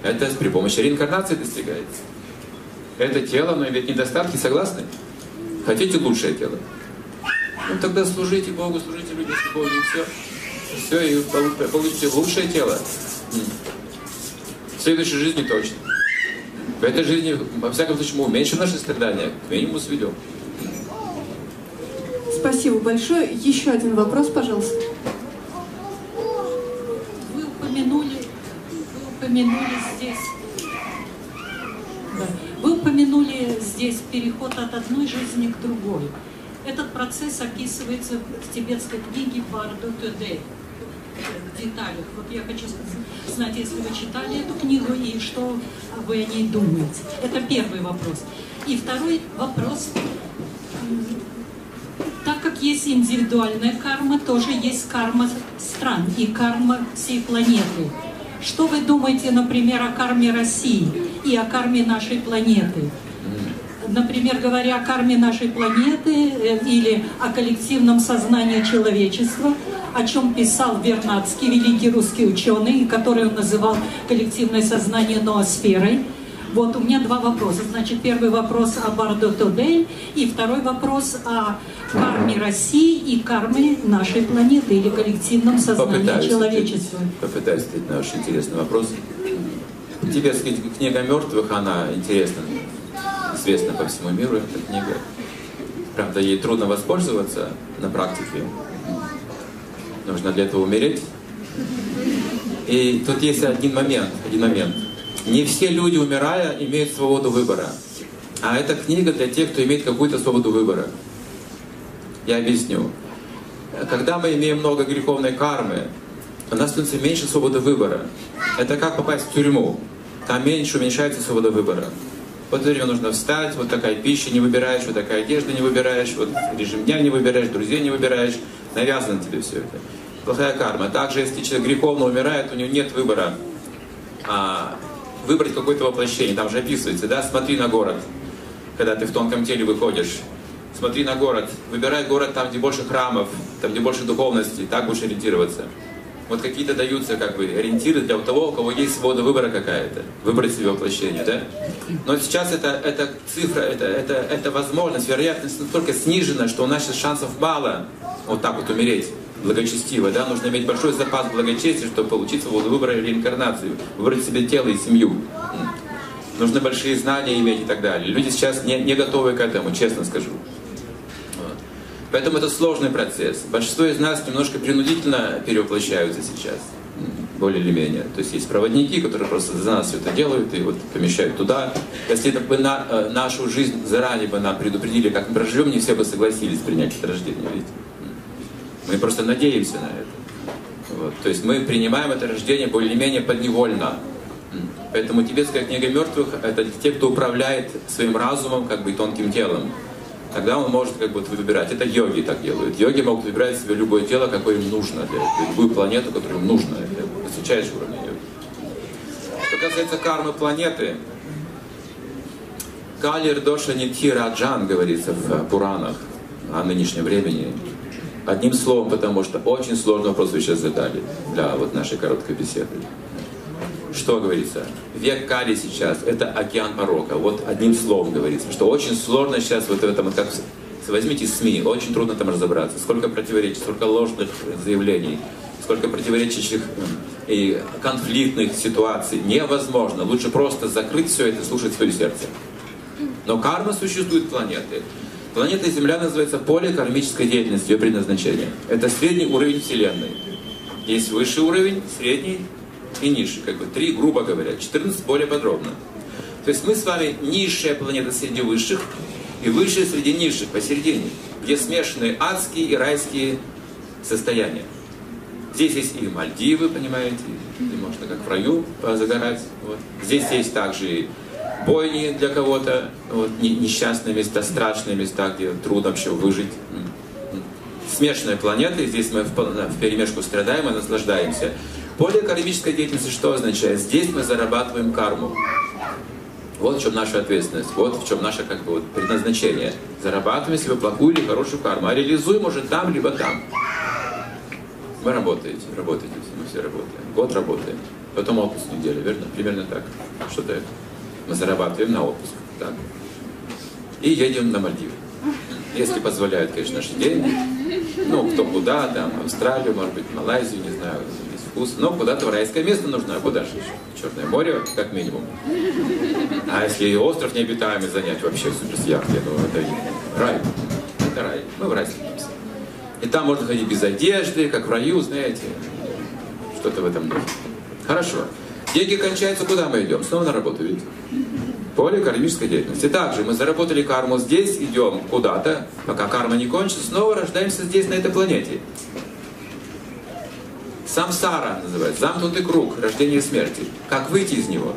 Это при помощи реинкарнации достигается. Это тело, но имеет недостатки, согласны? Хотите лучшее тело? Ну тогда служите Богу, служите людям любовью, и все. Все, и получите лучшее тело. В следующей жизни точно. В этой жизни, во всяком случае, мы уменьшим наши страдания, к минимуму сведем. Спасибо большое. Еще один вопрос, пожалуйста. Вы упомянули, вы упомянули здесь, да, вы упомянули здесь переход от одной жизни к другой. Этот процесс описывается в тибетской книге Барду Тюдей в деталях. Вот я хочу знать, если вы читали эту книгу и что вы о ней думаете. Это первый вопрос. И второй вопрос. Так как есть индивидуальная карма, тоже есть карма стран и карма всей планеты. Что вы думаете, например, о карме России и о карме нашей планеты? Например, говоря о карме нашей планеты э, или о коллективном сознании человечества, о чем писал Вернадский, великий русский ученый, который он называл коллективное сознание ноосферой. Вот у меня два вопроса. Значит, первый вопрос о Бардо Тодель и второй вопрос о карме России и карме нашей планеты или коллективном сознании Попытаюсь человечества. ответить- Попытаюсь ответить на очень интересный вопрос. Тибетская книга мертвых, она интересна, известна по всему миру, эта книга. Правда, ей трудно воспользоваться на практике. Нужно для этого умереть. И тут есть один момент, один момент. Не все люди, умирая, имеют свободу выбора. А эта книга для тех, кто имеет какую-то свободу выбора. Я объясню. Когда мы имеем много греховной кармы, у нас становится меньше свободы выбора. Это как попасть в тюрьму. Там меньше уменьшается свобода выбора. Вот время нужно встать, вот такая пища не выбираешь, вот такая одежда не выбираешь, вот режим дня не выбираешь, друзей не выбираешь. Навязано тебе все это. Плохая карма. Также, если человек греховно умирает, у него нет выбора а, выбрать какое-то воплощение. Там же описывается, да, смотри на город, когда ты в тонком теле выходишь. Смотри на город, выбирай город там, где больше храмов, там, где больше духовности, так будешь ориентироваться. Вот какие-то даются как бы ориентиры для того, у кого есть свобода выбора какая-то, выбрать себе воплощение, да? Но сейчас это, это цифра, это, это, это возможность, вероятность настолько снижена, что у нас сейчас шансов мало вот так вот умереть благочестиво, да? Нужно иметь большой запас благочестия, чтобы получить свободу выбора реинкарнацию, выбрать себе тело и семью. Нужны большие знания иметь и так далее. Люди сейчас не, не готовы к этому, честно скажу. Вот. Поэтому это сложный процесс. Большинство из нас немножко принудительно перевоплощаются сейчас, более или менее. То есть есть проводники, которые просто за нас все это делают и вот помещают туда. Если бы на, э, нашу жизнь заранее бы нам предупредили, как мы проживем, не все бы согласились принять это рождение. Видите? Мы просто надеемся на это. Вот. То есть мы принимаем это рождение более-менее подневольно. Поэтому тибетская книга мертвых – это те, кто управляет своим разумом, как бы тонким телом. тогда он может как бы выбирать. Это йоги так делают. Йоги могут выбирать себе любое тело, какое им нужно, для, любую планету, которая им нужна. Это высочайший уровень йоги. Что касается кармы планеты, Калир Доша Нитхи Раджан говорится в Пуранах о нынешнем времени. Одним словом, потому что очень сложный вопрос вы сейчас задали для вот нашей короткой беседы. Что говорится? Век Кали сейчас – это океан порока. Вот одним словом говорится, что очень сложно сейчас вот в этом, как возьмите СМИ, очень трудно там разобраться. Сколько противоречий, сколько ложных заявлений, сколько противоречащих и конфликтных ситуаций. Невозможно. Лучше просто закрыть все это, слушать свое сердце. Но карма существует планеты. Планета Земля называется поле кармической деятельности, ее предназначение. Это средний уровень Вселенной. Есть высший уровень, средний и низший. Как бы три, грубо говоря. 14 более подробно. То есть мы с вами низшая планета среди высших и высшая среди низших посередине, где смешаны адские и райские состояния. Здесь есть и Мальдивы, понимаете, и можно как в раю загорать. Вот. Здесь есть также и бойни для кого-то, вот, несчастные места, страшные места, где трудно вообще выжить. Смешанная планета, и здесь мы в, перемешку страдаем и наслаждаемся. Поле кармической деятельности что означает? Здесь мы зарабатываем карму. Вот в чем наша ответственность, вот в чем наше как бы, вот, предназначение. Зарабатываем себе плохую или хорошую карму, а реализуем уже там, либо там. Вы работаете, работаете, мы все работаем. Год работаем, потом отпуск неделю, верно? Примерно так. Что-то это мы зарабатываем на отпуск. Так. И едем на Мальдивы. Если позволяют, конечно, наши деньги. Ну, кто куда, там, Австралию, может быть, Малайзию, не знаю, есть вкус. Но куда-то в райское место нужно, а куда же еще? Черное море, как минимум. А если и остров необитаемый занять, вообще супер с яхтой, ну, это рай. Это рай. Мы в рай стремимся. И там можно ходить без одежды, как в раю, знаете. Что-то в этом духе. Хорошо. Деньги кончаются, куда мы идем? Снова на работу, видите? Поле кармической деятельности. Также мы заработали карму здесь, идем куда-то, пока карма не кончится, снова рождаемся здесь, на этой планете. Самсара называется, замкнутый круг, рождение и смерти. Как выйти из него?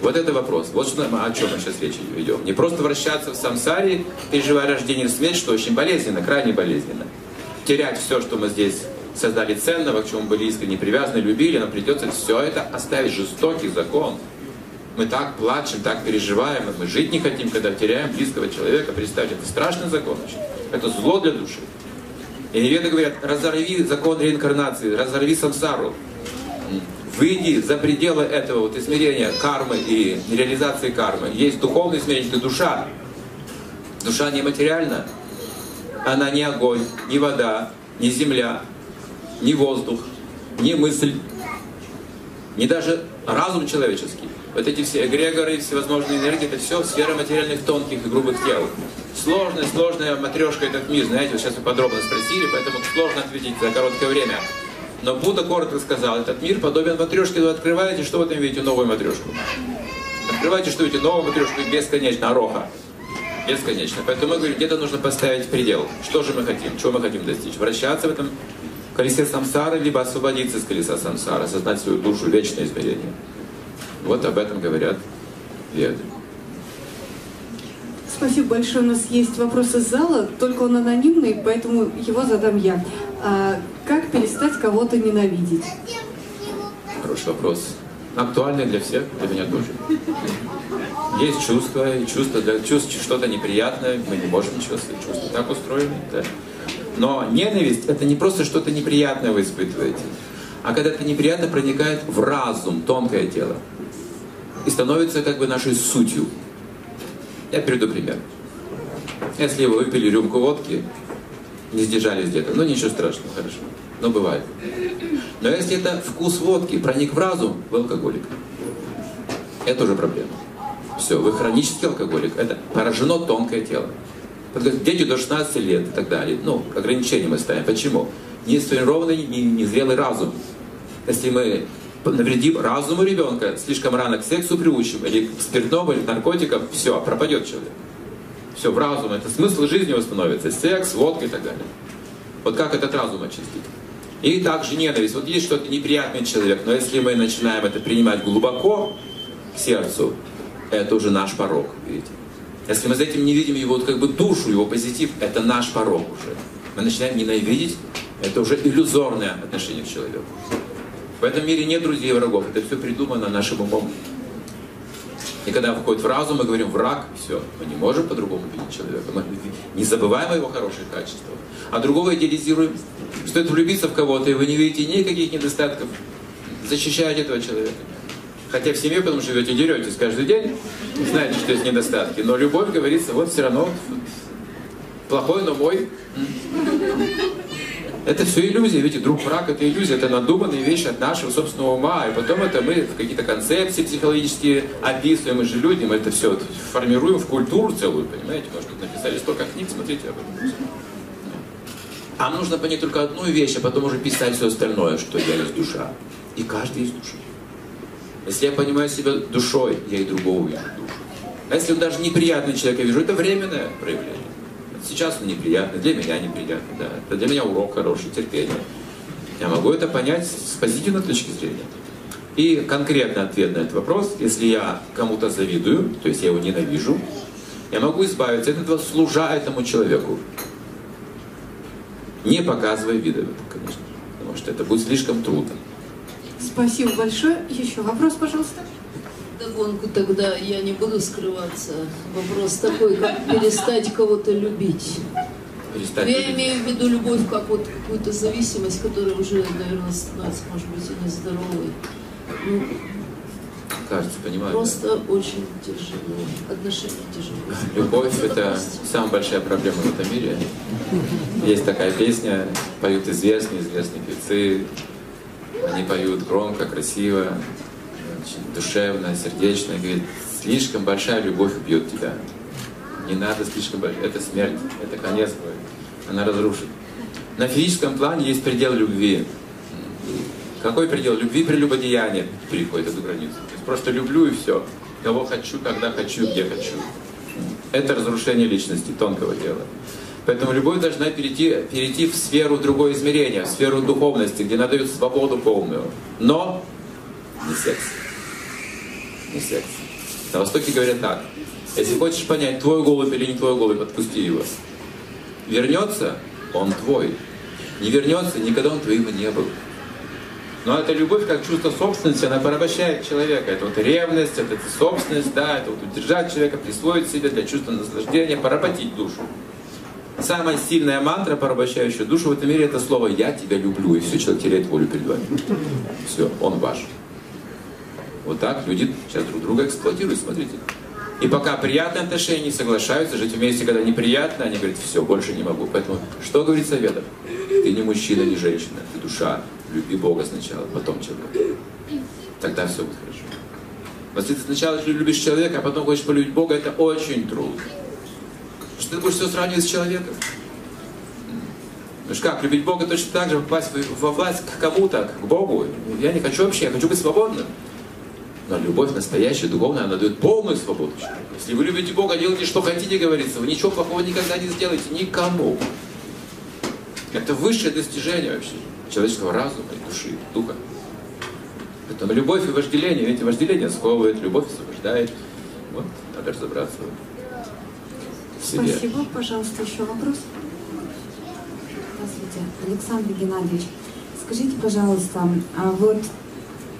Вот это вопрос. Вот что, о чем мы сейчас речь ведем. Не просто вращаться в самсаре, переживая рождение и смерть, что очень болезненно, крайне болезненно. Терять все, что мы здесь создали ценного, к чему были искренне привязаны, любили, нам придется все это оставить. Жестокий закон. Мы так плачем, так переживаем, мы жить не хотим, когда теряем близкого человека. Представьте, это страшный закон. Это зло для души. И неведы говорят, разорви закон реинкарнации, разорви самсару. Выйди за пределы этого вот измерения кармы и реализации кармы. Есть духовное измерение, это душа. Душа нематериальна. Она не огонь, не вода, не земля, ни воздух, ни мысль, ни даже разум человеческий. Вот эти все эгрегоры, всевозможные энергии, это все сфера материальных тонких и грубых тел. Сложная, сложная матрешка этот мир, знаете, вот сейчас вы подробно спросили, поэтому сложно ответить за короткое время. Но Будда коротко сказал, этот мир подобен матрешке, вы открываете, что вы там видите? Новую матрешку. Открываете, что видите? Новую матрешку бесконечно, ороха. Бесконечно. Поэтому мы говорим, где-то нужно поставить предел. Что же мы хотим? Чего мы хотим достичь? Вращаться в этом колесе самсары, либо освободиться из колеса самсара, осознать свою душу, вечное измерение. Вот об этом говорят веды. Спасибо большое. У нас есть вопрос из зала, только он анонимный, поэтому его задам я. А, как перестать кого-то ненавидеть? Хороший вопрос. Актуальный для всех, для меня тоже. Есть чувства, и чувства для чувств что-то неприятное, мы не можем этим чувством. Так устроены, да. Но ненависть это не просто что-то неприятное вы испытываете, а когда это неприятно проникает в разум, тонкое тело, и становится как бы нашей сутью. Я приведу пример. Если вы выпили рюмку водки, не сдержались где-то, ну ничего страшного, хорошо. Но бывает. Но если это вкус водки проник в разум, вы алкоголик. Это уже проблема. Все, вы хронический алкоголик. Это поражено тонкое тело дети до 16 лет и так далее. Ну, ограничения мы ставим. Почему? Не сформированный, не, зрелый разум. Если мы навредим разуму ребенка, слишком рано к сексу приучим, или к спиртному, или к наркотикам, все, пропадет человек. Все, в разум, это смысл жизни его становится, секс, водка и так далее. Вот как этот разум очистить? И также ненависть. Вот есть что-то неприятный человек, но если мы начинаем это принимать глубоко к сердцу, это уже наш порог, видите. Если мы за этим не видим его вот как бы душу, его позитив, это наш порог уже. Мы начинаем ненавидеть, это уже иллюзорное отношение к человеку. В этом мире нет друзей и врагов, это все придумано нашим умом. И когда входит в разум, мы говорим враг, все, мы не можем по-другому видеть человека. Мы не забываем о его хороших качествах, а другого идеализируем. Стоит влюбиться в кого-то, и вы не видите никаких недостатков. Защищаете этого человека. Хотя в семье потом живете, деретесь каждый день, знаете, что есть недостатки. Но любовь, говорится, вот все равно плохой, но мой. Это все иллюзия, видите, друг враг это иллюзия, это надуманные вещи от нашего собственного ума, и потом это мы в какие-то концепции психологические описываем, мы же люди, мы это все формируем в культуру целую, понимаете, может быть, написали столько книг, смотрите об этом. А нужно понять только одну вещь, а потом уже писать все остальное, что я есть душа. И каждый есть душа. Если я понимаю себя душой, я и другого вижу душу. А если даже неприятный человек, я вижу, это временное проявление. Сейчас он неприятный, для меня неприятный, да. Это для меня урок хороший, терпение. Я могу это понять с позитивной точки зрения. И конкретный ответ на этот вопрос, если я кому-то завидую, то есть я его ненавижу, я могу избавиться от этого, служа этому человеку. Не показывая вида, конечно, потому что это будет слишком трудно. Спасибо большое. Еще вопрос, пожалуйста. Догонку тогда я не буду скрываться. Вопрос такой, как перестать кого-то любить. Перестать Я любить. имею в виду любовь как вот какую-то зависимость, которая уже, наверное, становится, может быть, и нездоровой. Ну, Кажется, понимаю. да. просто очень тяжело. Отношения тяжело. Любовь это самая большая проблема в этом мире. Есть такая песня, поют известные, известные певцы. Они поют громко, красиво, очень душевно, сердечно. И говорит, слишком большая любовь убьет тебя. Не надо слишком большая. Это смерть, это конец твой. Она разрушит. На физическом плане есть предел любви. Какой предел? Любви прелюбодеяние переходит эту границу. То есть просто люблю и все. Кого хочу, когда хочу, где хочу. Это разрушение личности, тонкого тела. Поэтому любовь должна перейти, перейти в сферу другое измерения, в сферу духовности, где она свободу полную. Но не секс. Не секс. На Востоке говорят так. Если хочешь понять, твой голубь или не твой голубь, отпусти его. Вернется, он твой. Не вернется, никогда он твоим не был. Но эта любовь как чувство собственности, она порабощает человека. Это вот ревность, это собственность, да, это вот удержать человека, присвоить себе для чувства наслаждения, поработить душу. Самая сильная мантра, порабощающая душу в этом мире, это слово «я тебя люблю». И все, человек теряет волю перед вами. Все, он ваш. Вот так люди сейчас друг друга эксплуатируют, смотрите. И пока приятные отношения не соглашаются жить вместе, когда неприятно, они говорят, все, больше не могу. Поэтому что говорит Советов? Ты не мужчина, не женщина, ты душа. Люби Бога сначала, потом человека. Тогда все будет хорошо. Но если ты сначала любишь человека, а потом хочешь полюбить Бога, это очень трудно. Что ты будешь все сравнивать с человеком. Ну ж как, любить Бога точно так же, попасть во власть к кому-то, к Богу. Я не хочу вообще, я хочу быть свободным. Но любовь настоящая, духовная, она дает полную свободу. Если вы любите Бога, делайте, что хотите, говорится. Вы ничего плохого никогда не сделаете никому. Это высшее достижение вообще человеческого разума и души, духа. Поэтому любовь и вожделение, видите, вожделение сковывает, любовь освобождает. Вот, надо разобраться себе. Спасибо. Пожалуйста, еще вопрос. Здравствуйте, Александр Геннадьевич. Скажите, пожалуйста, а вот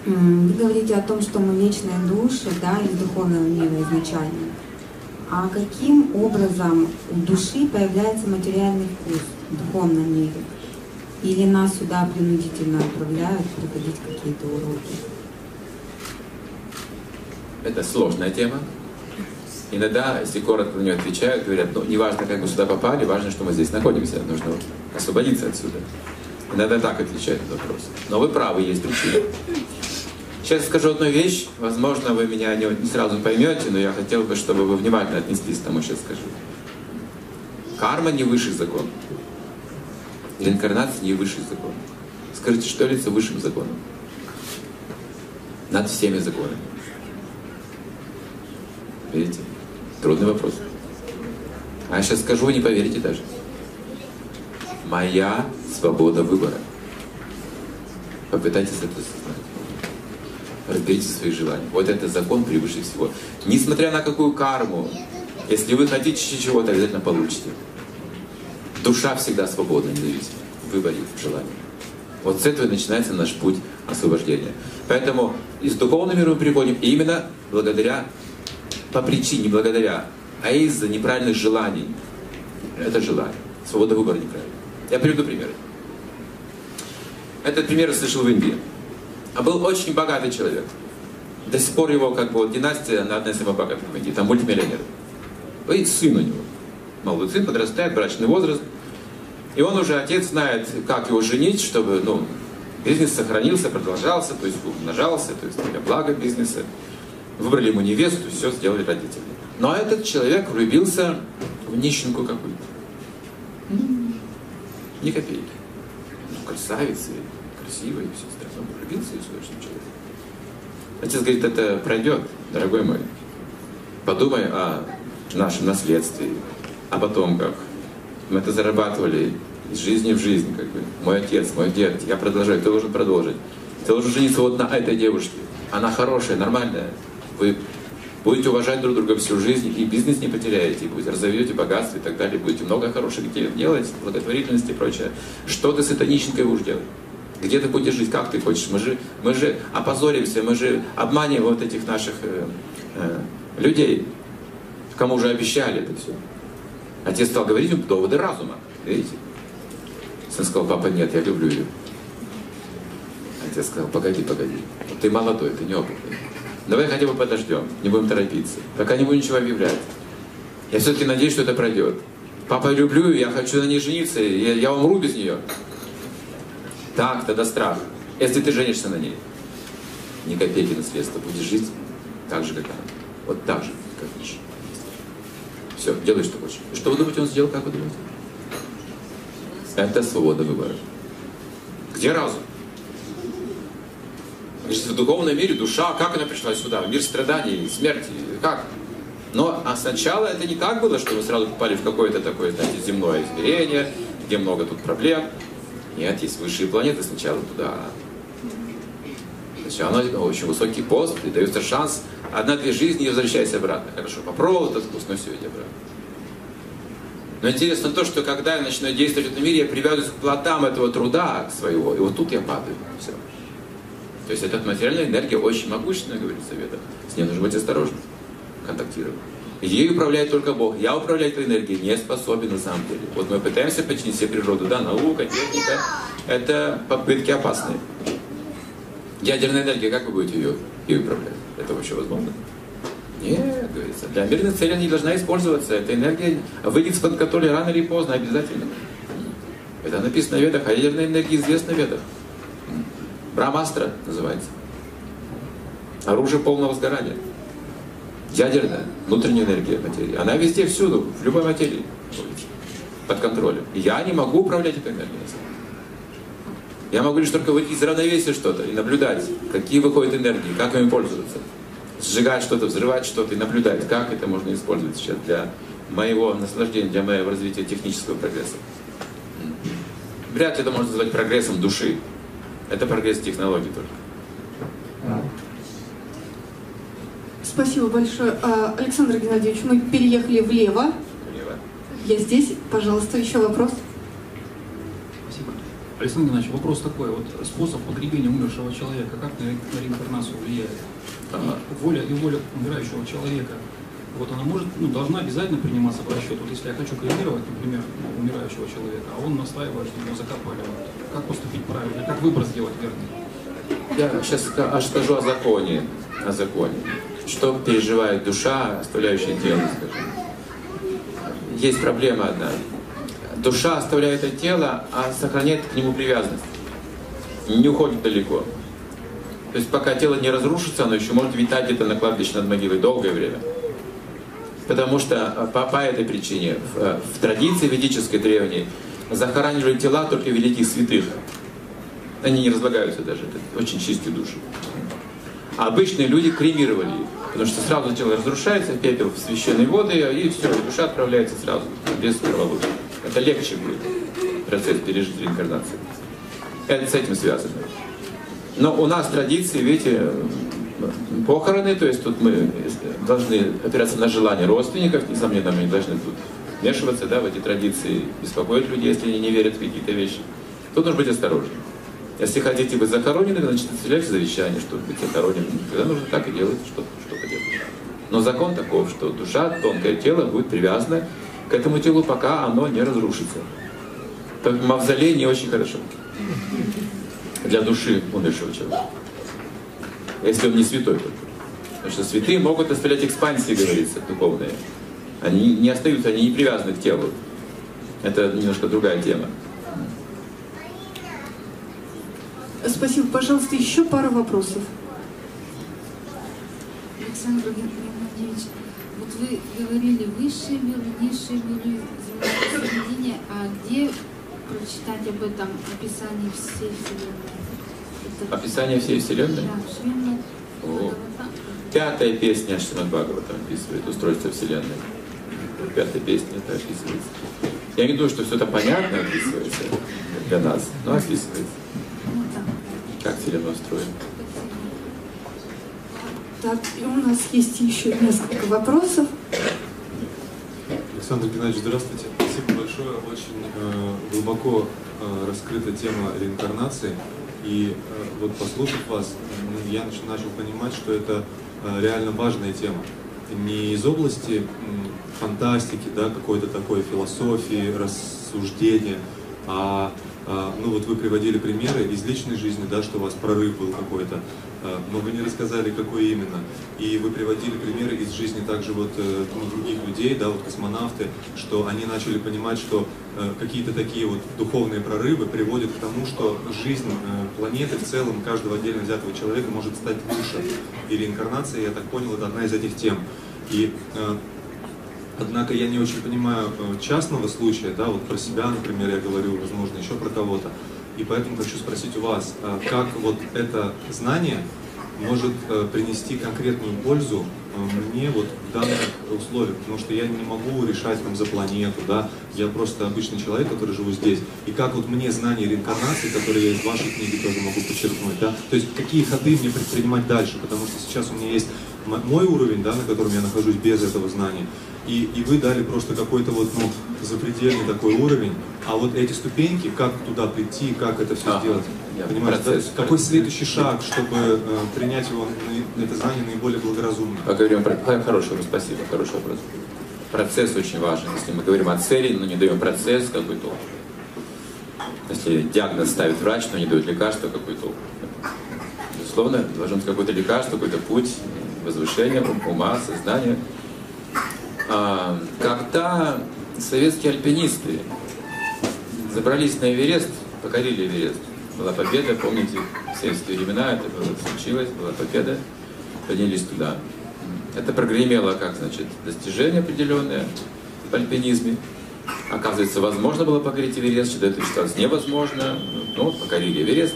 вы говорите о том, что мы вечные души, да, из духовного мира изначально. А каким образом у души появляется материальный вкус в духовном мире? Или нас сюда принудительно отправляют проходить какие-то уроки? Это сложная тема. Иногда, если коротко на нее отвечают, говорят, ну, не важно, как мы сюда попали, важно, что мы здесь находимся, нужно освободиться отсюда. Иногда так отвечают на вопрос. Но вы правы, есть причина. Сейчас скажу одну вещь, возможно, вы меня не сразу поймете, но я хотел бы, чтобы вы внимательно отнеслись к тому, что я скажу. Карма не высший закон. Реинкарнация не высший закон. Скажите, что является высшим законом? Над всеми законами. Видите? Трудный вопрос. А я сейчас скажу, не поверите даже. Моя свобода выбора. Попытайтесь это осознать. Разберите свои желания. Вот это закон превыше всего. Несмотря на какую карму Если вы хотите чего-то, обязательно получите. Душа всегда свободна, независима в выборе, в желании. Вот с этого и начинается наш путь освобождения. Поэтому из духовного мира мы приходим именно благодаря, по причине, благодаря, а из-за неправильных желаний. Это желание. Свобода выбора неправильная. Я приведу пример. Этот пример я слышал в Индии. А был очень богатый человек. До сих пор его как бы вот, династия, она одна из самых богатых в Индии. Там мультимиллионер. И сын у него. Молодой сын подрастает, брачный возраст. И он уже, отец знает, как его женить, чтобы ну, бизнес сохранился, продолжался, то есть умножался, то есть для блага бизнеса. Выбрали ему невесту, все сделали родители. Но этот человек влюбился в нищенку какую-то. Ни копейки. Ну, красавица, красивая и все остальное. Влюбился и что человек. Отец говорит, это пройдет, дорогой мой. Подумай о нашем наследстве, о потомках. Мы это зарабатывали из жизни в жизнь, как бы. Мой отец, мой дед, я продолжаю, ты должен продолжить. Ты должен жениться вот на этой девушке. Она хорошая, нормальная. Вы будете уважать друг друга всю жизнь, и бизнес не потеряете, и будете разовьете богатство и так далее, будете много хороших дел делать, благотворительности и прочее. Что ты с этой нищенкой будешь делать? Где ты будешь жить, как ты хочешь? Мы же, мы же опозоримся, мы же обманем вот этих наших э, э, людей, кому уже обещали это все. Отец стал говорить им доводы разума. Видите? Сын сказал, папа, нет, я люблю ее. Отец сказал, погоди, погоди. Ты молодой, ты неопытный. Давай хотя бы подождем, не будем торопиться. Пока не будем ничего объявлять. Я все-таки надеюсь, что это пройдет. Папа, люблю я хочу на ней жениться, я, я умру без нее. Так, тогда страх. Если ты женишься на ней, ни копейки наследства, будешь жить так же, как она. Вот так же, как Миша. Все, делай, что хочешь. Что вы думаете, он сделал, как вы думаете? Это свобода выбора. Где разум? В духовном мире душа, как она пришла сюда? В мир страданий, смерти, как? Но а сначала это не так было, что вы сразу попали в какое-то такое, знаете, земное измерение, где много тут проблем. Нет, есть высшие планеты, сначала туда. Сначала очень высокий пост, и дается шанс одна-две жизни и возвращайся обратно. Хорошо, попробовал этот вкус, но все, иди обратно. Но интересно то, что когда я начинаю действовать в этом мире, я привязываюсь к плодам этого труда своего, и вот тут я падаю. Все. То есть эта материальная энергия очень могущественная, говорит Совета. С ней нужно быть осторожным, контактировать. Ей управляет только Бог. Я управлять этой энергией не способен на самом деле. Вот мы пытаемся починить себе природу. Да, наука, техника. Это попытки опасные. Ядерная энергия, как вы будете ее, ее управлять? Это вообще возможно? Нет, говорится. Для мирной цели не должна использоваться. Эта энергия выйдет из-под контроля рано или поздно, обязательно. Это написано в ведах, а ядерная энергия известна в ведах. Брамастра называется. Оружие полного сгорания. Ядерная, внутренняя энергия материи. Она везде, всюду, в любой материи под контролем. Я не могу управлять этой энергией. Я могу лишь только выйти из равновесия что-то и наблюдать, какие выходят энергии, как ими пользоваться. Сжигать что-то, взрывать что-то и наблюдать, как это можно использовать сейчас для моего наслаждения, для моего развития технического прогресса. Вряд ли это можно назвать прогрессом души. Это прогресс технологий только. Спасибо большое. А, Александр Геннадьевич, мы переехали влево. Влево. Я здесь. Пожалуйста, еще вопрос. Спасибо. Александр Геннадьевич, вопрос такой. Вот способ погребения умершего человека, как на, на реинкарнацию влияет? Ага. И воля, и воля умирающего человека, вот она может, ну, должна обязательно приниматься в расчет. Вот если я хочу кремировать, например, умирающего человека, а он настаивает, что его закопали, вот, как поступить правильно, как выбор сделать верный? Я сейчас аж скажу о законе. О законе. Что переживает душа, оставляющая тело, скажем. Есть проблема одна. Душа оставляет это тело, а сохраняет к нему привязанность. Не уходит далеко. То есть пока тело не разрушится, оно еще может витать где-то на кладбище над могилой долгое время. Потому что по, по этой причине в, в традиции ведической древней захоранивали тела только великих святых. Они не разлагаются даже, это очень чистые души. А обычные люди кремировали их, потому что сразу тело разрушается, пепел в священные воды, и все, душа отправляется сразу, без кровавых. Это легче будет процесс пережить реинкарнации. Это с этим связано. Но у нас традиции, видите, похороны, то есть тут мы должны опираться на желание родственников, несомненно, мы не должны тут вмешиваться да, в эти традиции, беспокоить людей, если они не верят в какие-то вещи. Тут нужно быть осторожным. Если хотите быть захоронены, значит, оставляйте завещание, чтобы быть захороненным. Тогда нужно так и делать, что, что поделать. Но закон таков, что душа, тонкое тело будет привязано к этому телу, пока оно не разрушится. Мавзолей не очень хорошо для души умершего человека. Если он не святой только. Потому что святые могут оставлять экспансии, говорится, духовные. Они не остаются, они не привязаны к телу. Это немножко другая тема. Спасибо. Пожалуйста, еще пару вопросов. Александр Геннадьевич, вот вы говорили высшие миры, низшие миры, земное а где прочитать об этом описании всей Вселенной? Описание всей Вселенной? О. Пятая песня Шримад Бхагавата описывает устройство Вселенной. Пятая песня это описывается. Я не думаю, что все это понятно описывается для нас, но описывается. Как Вселенная устроена. Так, и у нас есть еще несколько вопросов. Александр Геннадьевич, здравствуйте. Спасибо большое. Очень э, глубоко э, раскрыта тема реинкарнации. И э, вот послушав вас, ну, я начал, понимать, что это э, реально важная тема. Не из области э, фантастики, да, какой-то такой философии, рассуждения, а а, ну вот вы приводили примеры из личной жизни, да, что у вас прорыв был какой-то, а, но вы не рассказали, какой именно. И вы приводили примеры из жизни также вот э, ну, других людей, да, вот космонавты, что они начали понимать, что э, какие-то такие вот духовные прорывы приводят к тому, что жизнь э, планеты в целом, каждого отдельно взятого человека может стать лучше. И реинкарнация, я так понял, это одна из этих тем. И Однако я не очень понимаю э, частного случая, да, вот про себя, например, я говорю, возможно, еще про кого-то. И поэтому хочу спросить у вас, э, как вот это знание может э, принести конкретную пользу мне вот в данных условиях, потому что я не могу решать там за планету, да, я просто обычный человек, который живу здесь. И как вот мне знание реинкарнации, которые я из вашей книги тоже могу подчеркнуть, да, то есть какие ходы мне предпринимать дальше, потому что сейчас у меня есть мой уровень, да, на котором я нахожусь без этого знания, и, и вы дали просто какой-то вот ну, запредельный такой уровень, а вот эти ступеньки, как туда прийти, как это все а, сделать, понимаете, процесс, да? какой следующий шаг, чтобы э, принять его, это знание наиболее благоразумно? Поговорим про... Хороший вопрос, спасибо, хороший вопрос. Процесс очень важен. Если мы говорим о цели, но не даем процесс, какой толк? Если диагноз ставит врач, но не дает лекарства, какой толк? Безусловно, должен быть какое-то лекарство, какой-то путь возвышения ума, сознания. А, когда советские альпинисты забрались на Эверест, покорили Эверест, была победа, помните, в советские времена это было, случилось, была победа, поднялись туда. Это прогремело как, значит, достижение определенное в альпинизме. Оказывается, возможно было покорить Эверест, что это считалось невозможно, но покорили Эверест.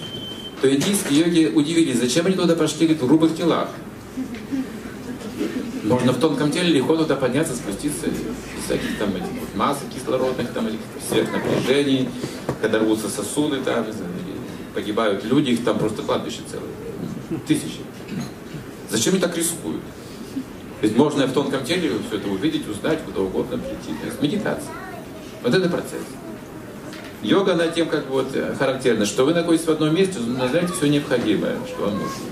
То индийские йоги удивились, зачем они туда пошли говорит, в грубых телах. Можно в тонком теле легко туда подняться, спуститься, из всяких там этих вот масс кислородных, там этих сверхнапряжений, когда рвутся сосуды, там, погибают люди, их там просто кладбище целое. Тысячи. Зачем они так рискуют? Ведь можно в тонком теле все это увидеть, узнать, куда угодно прийти. То есть медитация. Вот это процесс. Йога, она тем как вот характерна, что вы находитесь в одном месте, знаете все необходимое, что вам нужно.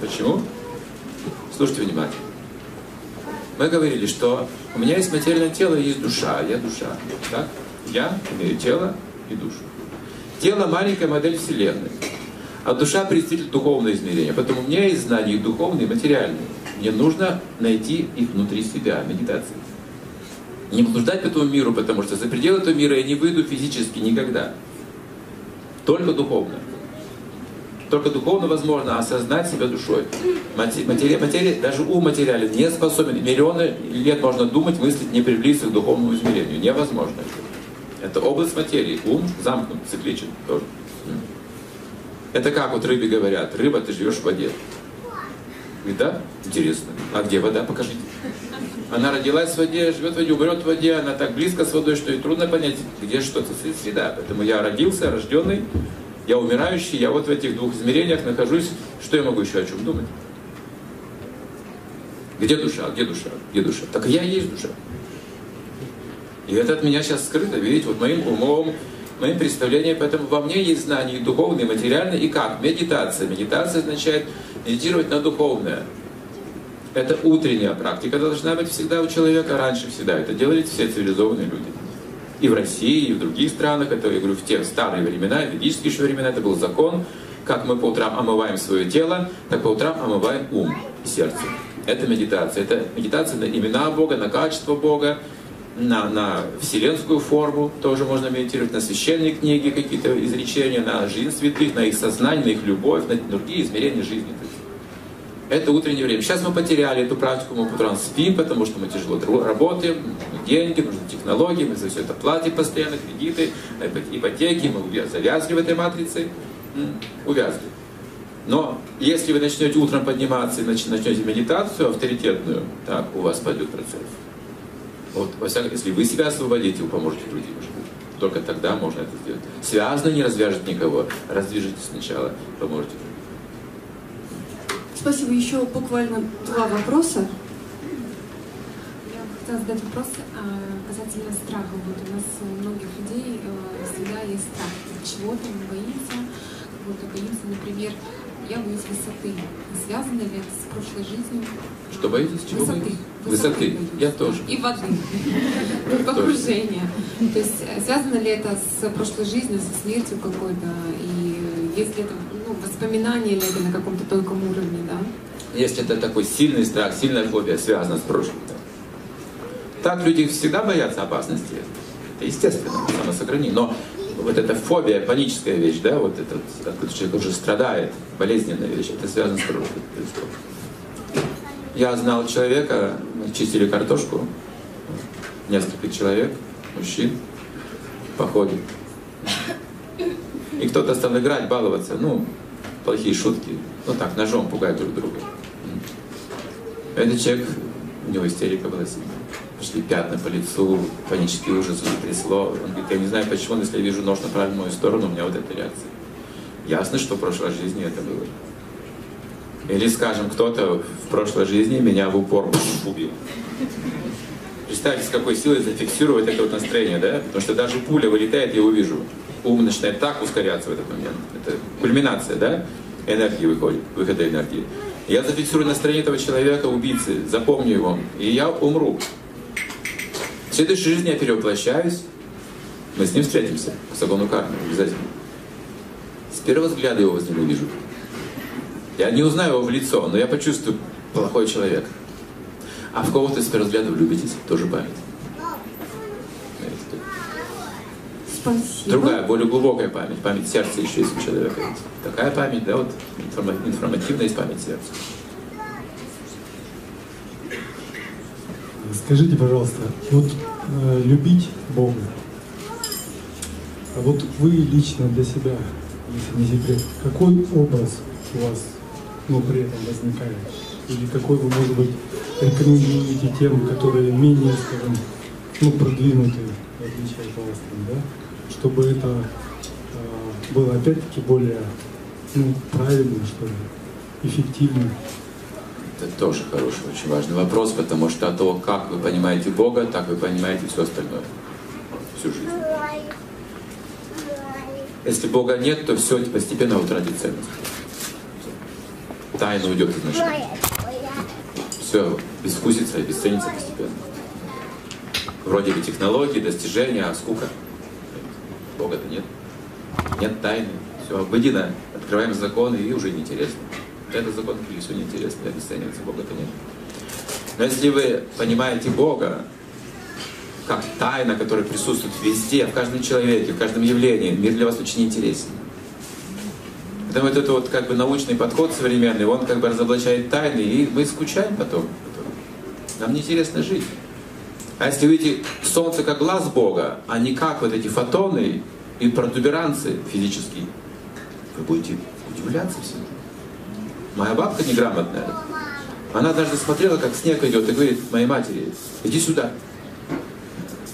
Почему? Слушайте внимательно. Мы говорили, что у меня есть материальное тело и есть душа, я душа. Так? Я имею тело и душу. Тело – маленькая модель Вселенной, а душа – представитель духовного измерения. Поэтому у меня есть знания и духовные, и материальные. Мне нужно найти их внутри себя, медитации. Не блуждать по этому миру, потому что за пределы этого мира я не выйду физически никогда. Только духовно. Только духовно возможно осознать себя душой. Материя, материя, даже ум материален не способен. Миллионы лет можно думать, мыслить, не приблизиться к духовному измерению. Невозможно. Это область материи. Ум замкнут, цикличен тоже. Это как вот рыбе говорят, рыба, ты живешь в воде. Говорит, да? Интересно. А где вода? Покажите. Она родилась в воде, живет в воде, умрет в воде, она так близко с водой, что ей трудно понять, где что-то среда. Поэтому я родился, рожденный, я умирающий, я вот в этих двух измерениях нахожусь, что я могу еще о чем думать? Где душа? Где душа? Где душа? Так я и есть душа. И это от меня сейчас скрыто, видите, вот моим умом, моим представлением, поэтому во мне есть знания и духовные, и материальные, и как? Медитация. Медитация означает медитировать на духовное. Это утренняя практика должна быть всегда у человека, раньше всегда. Это делали все цивилизованные люди. И в России, и в других странах, это, я говорю, в те старые времена, ведические еще времена, это был закон, как мы по утрам омываем свое тело, так по утрам омываем ум и сердце. Это медитация. Это медитация на имена Бога, на качество Бога, на, на вселенскую форму тоже можно медитировать, на священные книги, какие-то изречения, на жизнь святых, на их сознание, на их любовь, на другие измерения жизни. Это утреннее время. Сейчас мы потеряли эту практику, мы по утрам спим, потому что мы тяжело работаем, деньги, нужны технологии, мы за все это платим постоянно, кредиты, ипотеки, мы завязли в этой матрице, увязли. Но если вы начнете утром подниматься и начнете медитацию авторитетную, так у вас пойдет процесс. Вот, во всяком, если вы себя освободите, вы поможете другим. Только тогда можно это сделать. Связано не развяжет никого. Раздвижите сначала, поможете. Спасибо. Еще буквально два вопроса. Я хотела задать вопрос а, касательно страха. Вот у нас у многих людей э, всегда есть страх. Чего-то мы боимся, кого-то боимся, например, я боюсь высоты. Связано ли это с прошлой жизнью? Что боитесь? Чего высоты. боитесь? Высоты. Высоты. Я тоже. И воды. [laughs] Погружения. То есть э, связано ли это с прошлой жизнью, со смертью какой-то? И если это ну, воспоминание ли это на каком-то тонком уровне, да? Если это такой сильный страх, сильная фобия, связана с прошлым. Так люди всегда боятся опасности. Это естественно, самосохранение. Но вот эта фобия, паническая вещь, да, вот этот, когда человек уже страдает, болезненная вещь, это связано с прошлым. Я знал человека, мы чистили картошку, несколько человек, мужчин, походе. И кто-то стал играть, баловаться, ну, плохие шутки, ну так, ножом пугать друг друга. Этот человек, у него истерика была сильная пошли пятна по лицу, панический ужас уже трясло. Он говорит, я не знаю почему, но если я вижу нож направлен в мою сторону, у меня вот эта реакция. Ясно, что в прошлой жизни это было. Или, скажем, кто-то в прошлой жизни меня в упор убил. Представьте, с какой силой зафиксировать это вот настроение, да? Потому что даже пуля вылетает, я увижу. Ум начинает так ускоряться в этот момент. Это кульминация, да? Энергии выходит, выхода энергии. Я зафиксирую настроение этого человека, убийцы, запомню его, и я умру. В следующей жизни я перевоплощаюсь, мы с ним встретимся по закону кармы, обязательно. С первого взгляда его возненавижу. Я не узнаю его в лицо, но я почувствую плохой человек. А в кого-то с первого взгляда влюбитесь, тоже память. Спасибо. Другая, более глубокая память, память сердца еще есть у человека. Такая память, да, вот информативная есть память сердца. Скажите, пожалуйста, вот э, любить Бога, а вот вы лично для себя, если не секрет, какой образ у вас ну, при этом возникает? Или какой вы, может быть, рекомендуете тем, которые менее, скажем, ну, продвинутые, в отличие от вас, там, да? Чтобы это э, было опять-таки более ну, правильно, что ли, эффективно? Это тоже хороший, очень важный вопрос, потому что от того, как вы понимаете Бога, так вы понимаете все остальное. Всю жизнь. Если Бога нет, то все постепенно утратит ценность. Тайна уйдет из нашей. Все безвкусится и обесценится постепенно. Вроде бы технологии, достижения, а скука. Бога-то нет. Нет тайны. Все обыденно. Открываем законы и уже неинтересно этот закон все неинтересно, обесценивается, Бога-то нет. Но если вы понимаете Бога, как тайна, которая присутствует везде, в каждом человеке, в каждом явлении, мир для вас очень интересен. Поэтому вот этот вот как бы научный подход современный, он как бы разоблачает тайны, и мы скучаем потом. Нам неинтересно жить. А если видите Солнце как глаз Бога, а не как вот эти фотоны и протуберанцы физические, вы будете удивляться всему. Моя бабка неграмотная. Она однажды смотрела, как снег идет, и говорит моей матери, иди сюда.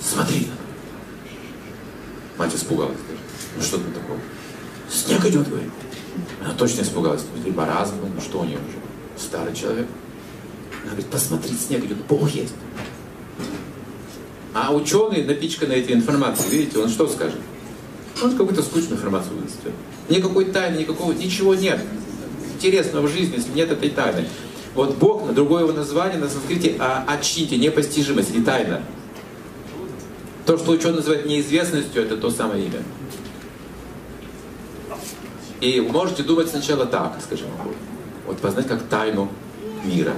Смотри. Мать испугалась. Ну что ты такое? Снег идет, говорит. Она точно испугалась. Либо разум, ну что у нее уже? Старый человек. Она говорит, посмотри, снег идет, Бог есть. А ученый, напичканный этой информацией, видите, он что скажет? Он какую-то скучную информацию вынесет. Никакой тайны, никакого, ничего нет интересного в жизни, если нет этой тайны. Вот Бог, на другое его название на санскрите а, очните, непостижимость или тайна. То, что ученый называет неизвестностью, это то самое имя. И можете думать сначала так, скажем, вот познать как тайну мира.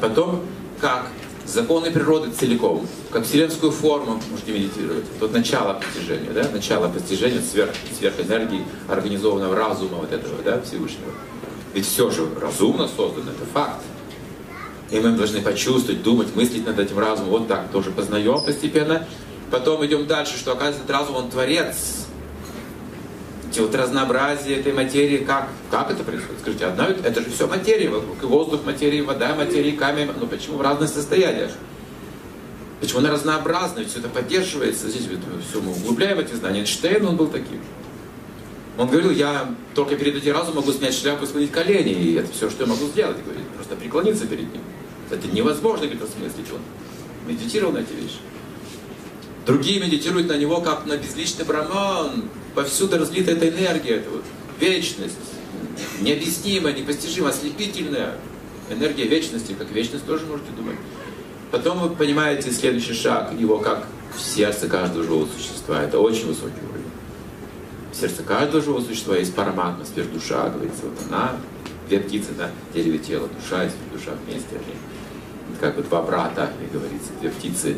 Потом как законы природы целиком, как вселенскую форму можете медитировать. Тут начало постижения, да? начало постижения сверх, сверхэнергии, организованного разума вот этого, да, Всевышнего. Ведь все же разумно создано, это факт. И мы должны почувствовать, думать, мыслить над этим разумом. Вот так тоже познаем постепенно. Потом идем дальше, что оказывается разум, он творец. Вот разнообразие этой материи, как, как это происходит? Скажите, одна, это же все материя вокруг. И воздух материи, вода материи, камень. Ну почему в разных состояниях? Почему она разнообразна? Все это поддерживается. Здесь все мы углубляем эти знания. Эйнштейн, он был таким. Он говорил, я только перед этим разумом могу снять шляпу и склонить колени, и это все, что я могу сделать. Говорит, просто преклониться перед ним. Это невозможно говорит, осмыслить. Он медитировал на эти вещи. Другие медитируют на него, как на безличный браман. Повсюду разлита эта энергия, это вот вечность. Необъяснимая, непостижимая, ослепительная. Энергия вечности, как вечность тоже можете думать. Потом вы понимаете следующий шаг, его как в сердце каждого живого существа. Это очень высокий уровень. В сердце каждого живого существа есть параматма, сверхдуша, говорится. Вот она, две птицы на дереве тела, душа и сверхдуша вместе. Они как бы два брата, как говорится, две птицы.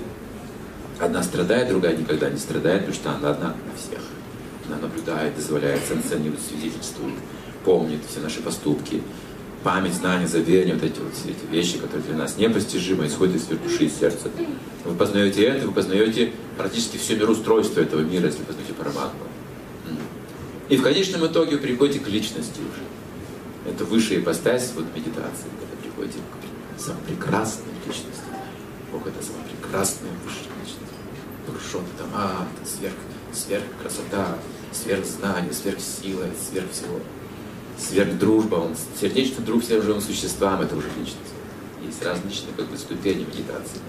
Одна страдает, другая никогда не страдает, потому что она одна на всех. Она наблюдает, дозволяет, санкционирует, свидетельствует, помнит все наши поступки. Память, знание, заверение, вот эти вот все эти вещи, которые для нас непостижимы, исходят из души и сердца. Вы познаете это, вы познаете практически все мироустройство этого мира, если познаете параматму. И в конечном итоге вы приходите к личности уже. Это высшая ипостась вот медитации, когда приходите к самой прекрасной личности. Бог это самая прекрасная высшая. Там, а, это сверх, сверх красота, сверх знания, сверх сила, сверх всего. Сверх дружба, он сердечный друг всем живым существам, это уже личность. Есть различные как бы, ступени медитации.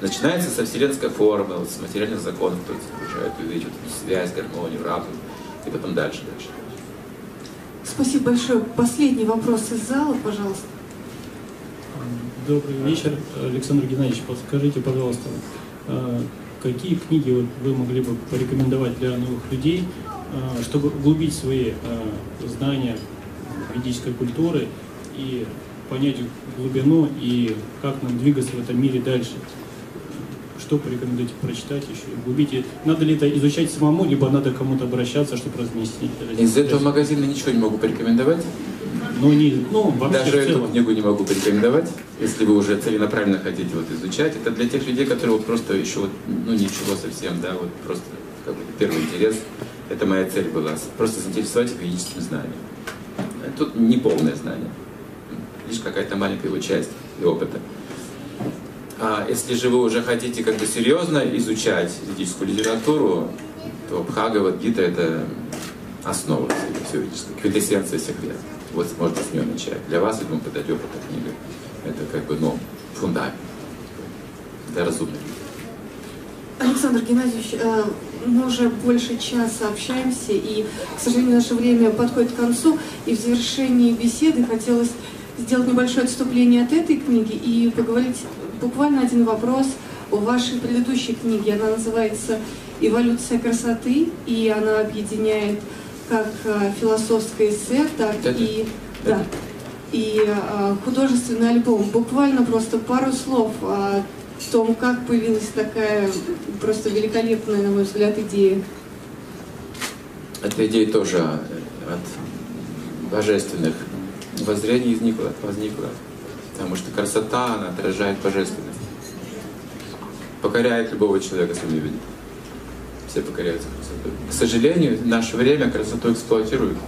Начинается со вселенской формы, вот, с материальных законов, кто изучает, увидеть вот, связь, гармонию, разум, и потом дальше, дальше. Спасибо большое. Последний вопрос из зала, пожалуйста. Добрый вечер, Александр Геннадьевич. Подскажите, пожалуйста, а, какие книги вот вы могли бы порекомендовать для новых людей, а, чтобы углубить свои а, знания ведической культуры и понять глубину и как нам двигаться в этом мире дальше? что порекомендуете прочитать еще, углубить? Надо ли это изучать самому, либо надо кому-то обращаться, чтобы разместить? Из этого магазина ничего не могу порекомендовать. Ну, не, ну, вообще Даже эту книгу не могу порекомендовать, если вы уже целенаправленно хотите вот изучать. Это для тех людей, которые вот просто еще вот, ну ничего совсем, да, вот просто как бы первый интерес. Это моя цель была, просто заинтересовать их юридическим знанием. Тут не полное знание, лишь какая-то маленькая его часть и опыта. А если же вы уже хотите как бы серьезно изучать ведическую литературу, то Бхагавад Гита — это основа всего ведического, квинтэссенция всех вет. Вот можно с нее начать. Для вас, я думаю, подойдет эта книга. Это как бы, ну, фундамент для разумных Александр Геннадьевич, э, мы уже больше часа общаемся, и, к сожалению, наше время подходит к концу, и в завершении беседы хотелось сделать небольшое отступление от этой книги и поговорить буквально один вопрос о вашей предыдущей книге. Она называется «Эволюция красоты», и она объединяет как э, философское эссе, так и, да, и а, художественный альбом. Буквально просто пару слов о том, как появилась такая просто великолепная, на мой взгляд, идея. Эта идея тоже от божественных воззрений возникла, возникла потому что красота, она отражает божественность. Покоряет любого человека своими видом. Все покоряются красотой. К сожалению, в наше время красоту эксплуатируют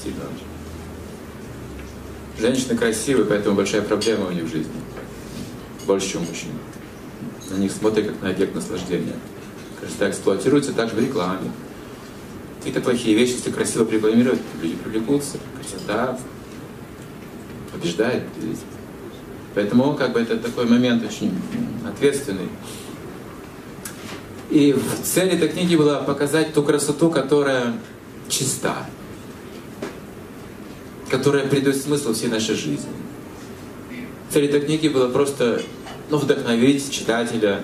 сильно очень. Женщины красивые, поэтому большая проблема у них в жизни. Больше, чем мужчин. На них смотрят как на объект наслаждения. Красота эксплуатируется также в рекламе. Какие-то плохие вещи, если красиво рекламировать, люди привлекутся. Красота побеждает. Поэтому как бы это такой момент очень ответственный. И цель этой книги была показать ту красоту, которая чиста, которая придает смысл всей нашей жизни. Цель этой книги была просто ну, вдохновить читателя,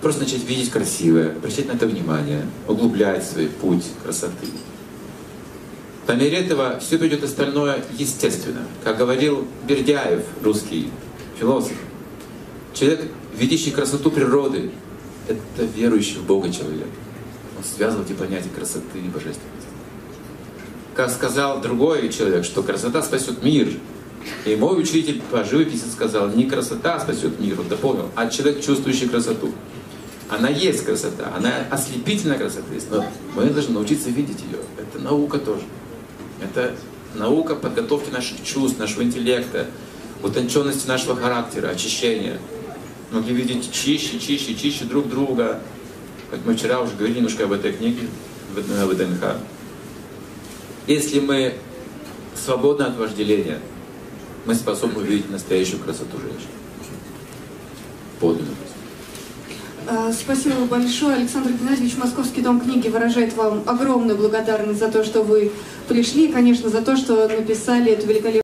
просто начать видеть красивое, обращать на это внимание, углублять свой путь красоты. По мере этого все придет остальное естественно. Как говорил Бердяев, русский философ, человек, видящий красоту природы, это верующий в Бога человек. Он связывал эти понятия красоты и божественности. Как сказал другой человек, что красота спасет мир. И мой учитель по живописи сказал, не красота спасет мир, он дополнил, а человек, чувствующий красоту. Она есть красота, она ослепительная красота есть, но мы должны научиться видеть ее. Это наука тоже. Это наука подготовки наших чувств, нашего интеллекта, утонченности нашего характера, очищения. Могли видеть чище, чище, чище друг друга. Как мы вчера уже говорили немножко об этой книге, в ВДНХ. Если мы свободны от вожделения, мы способны увидеть настоящую красоту женщины. Подлинную а, Спасибо большое. Александр Геннадьевич, Московский дом книги выражает вам огромную благодарность за то, что вы пришли, и, конечно, за то, что написали эту великолепную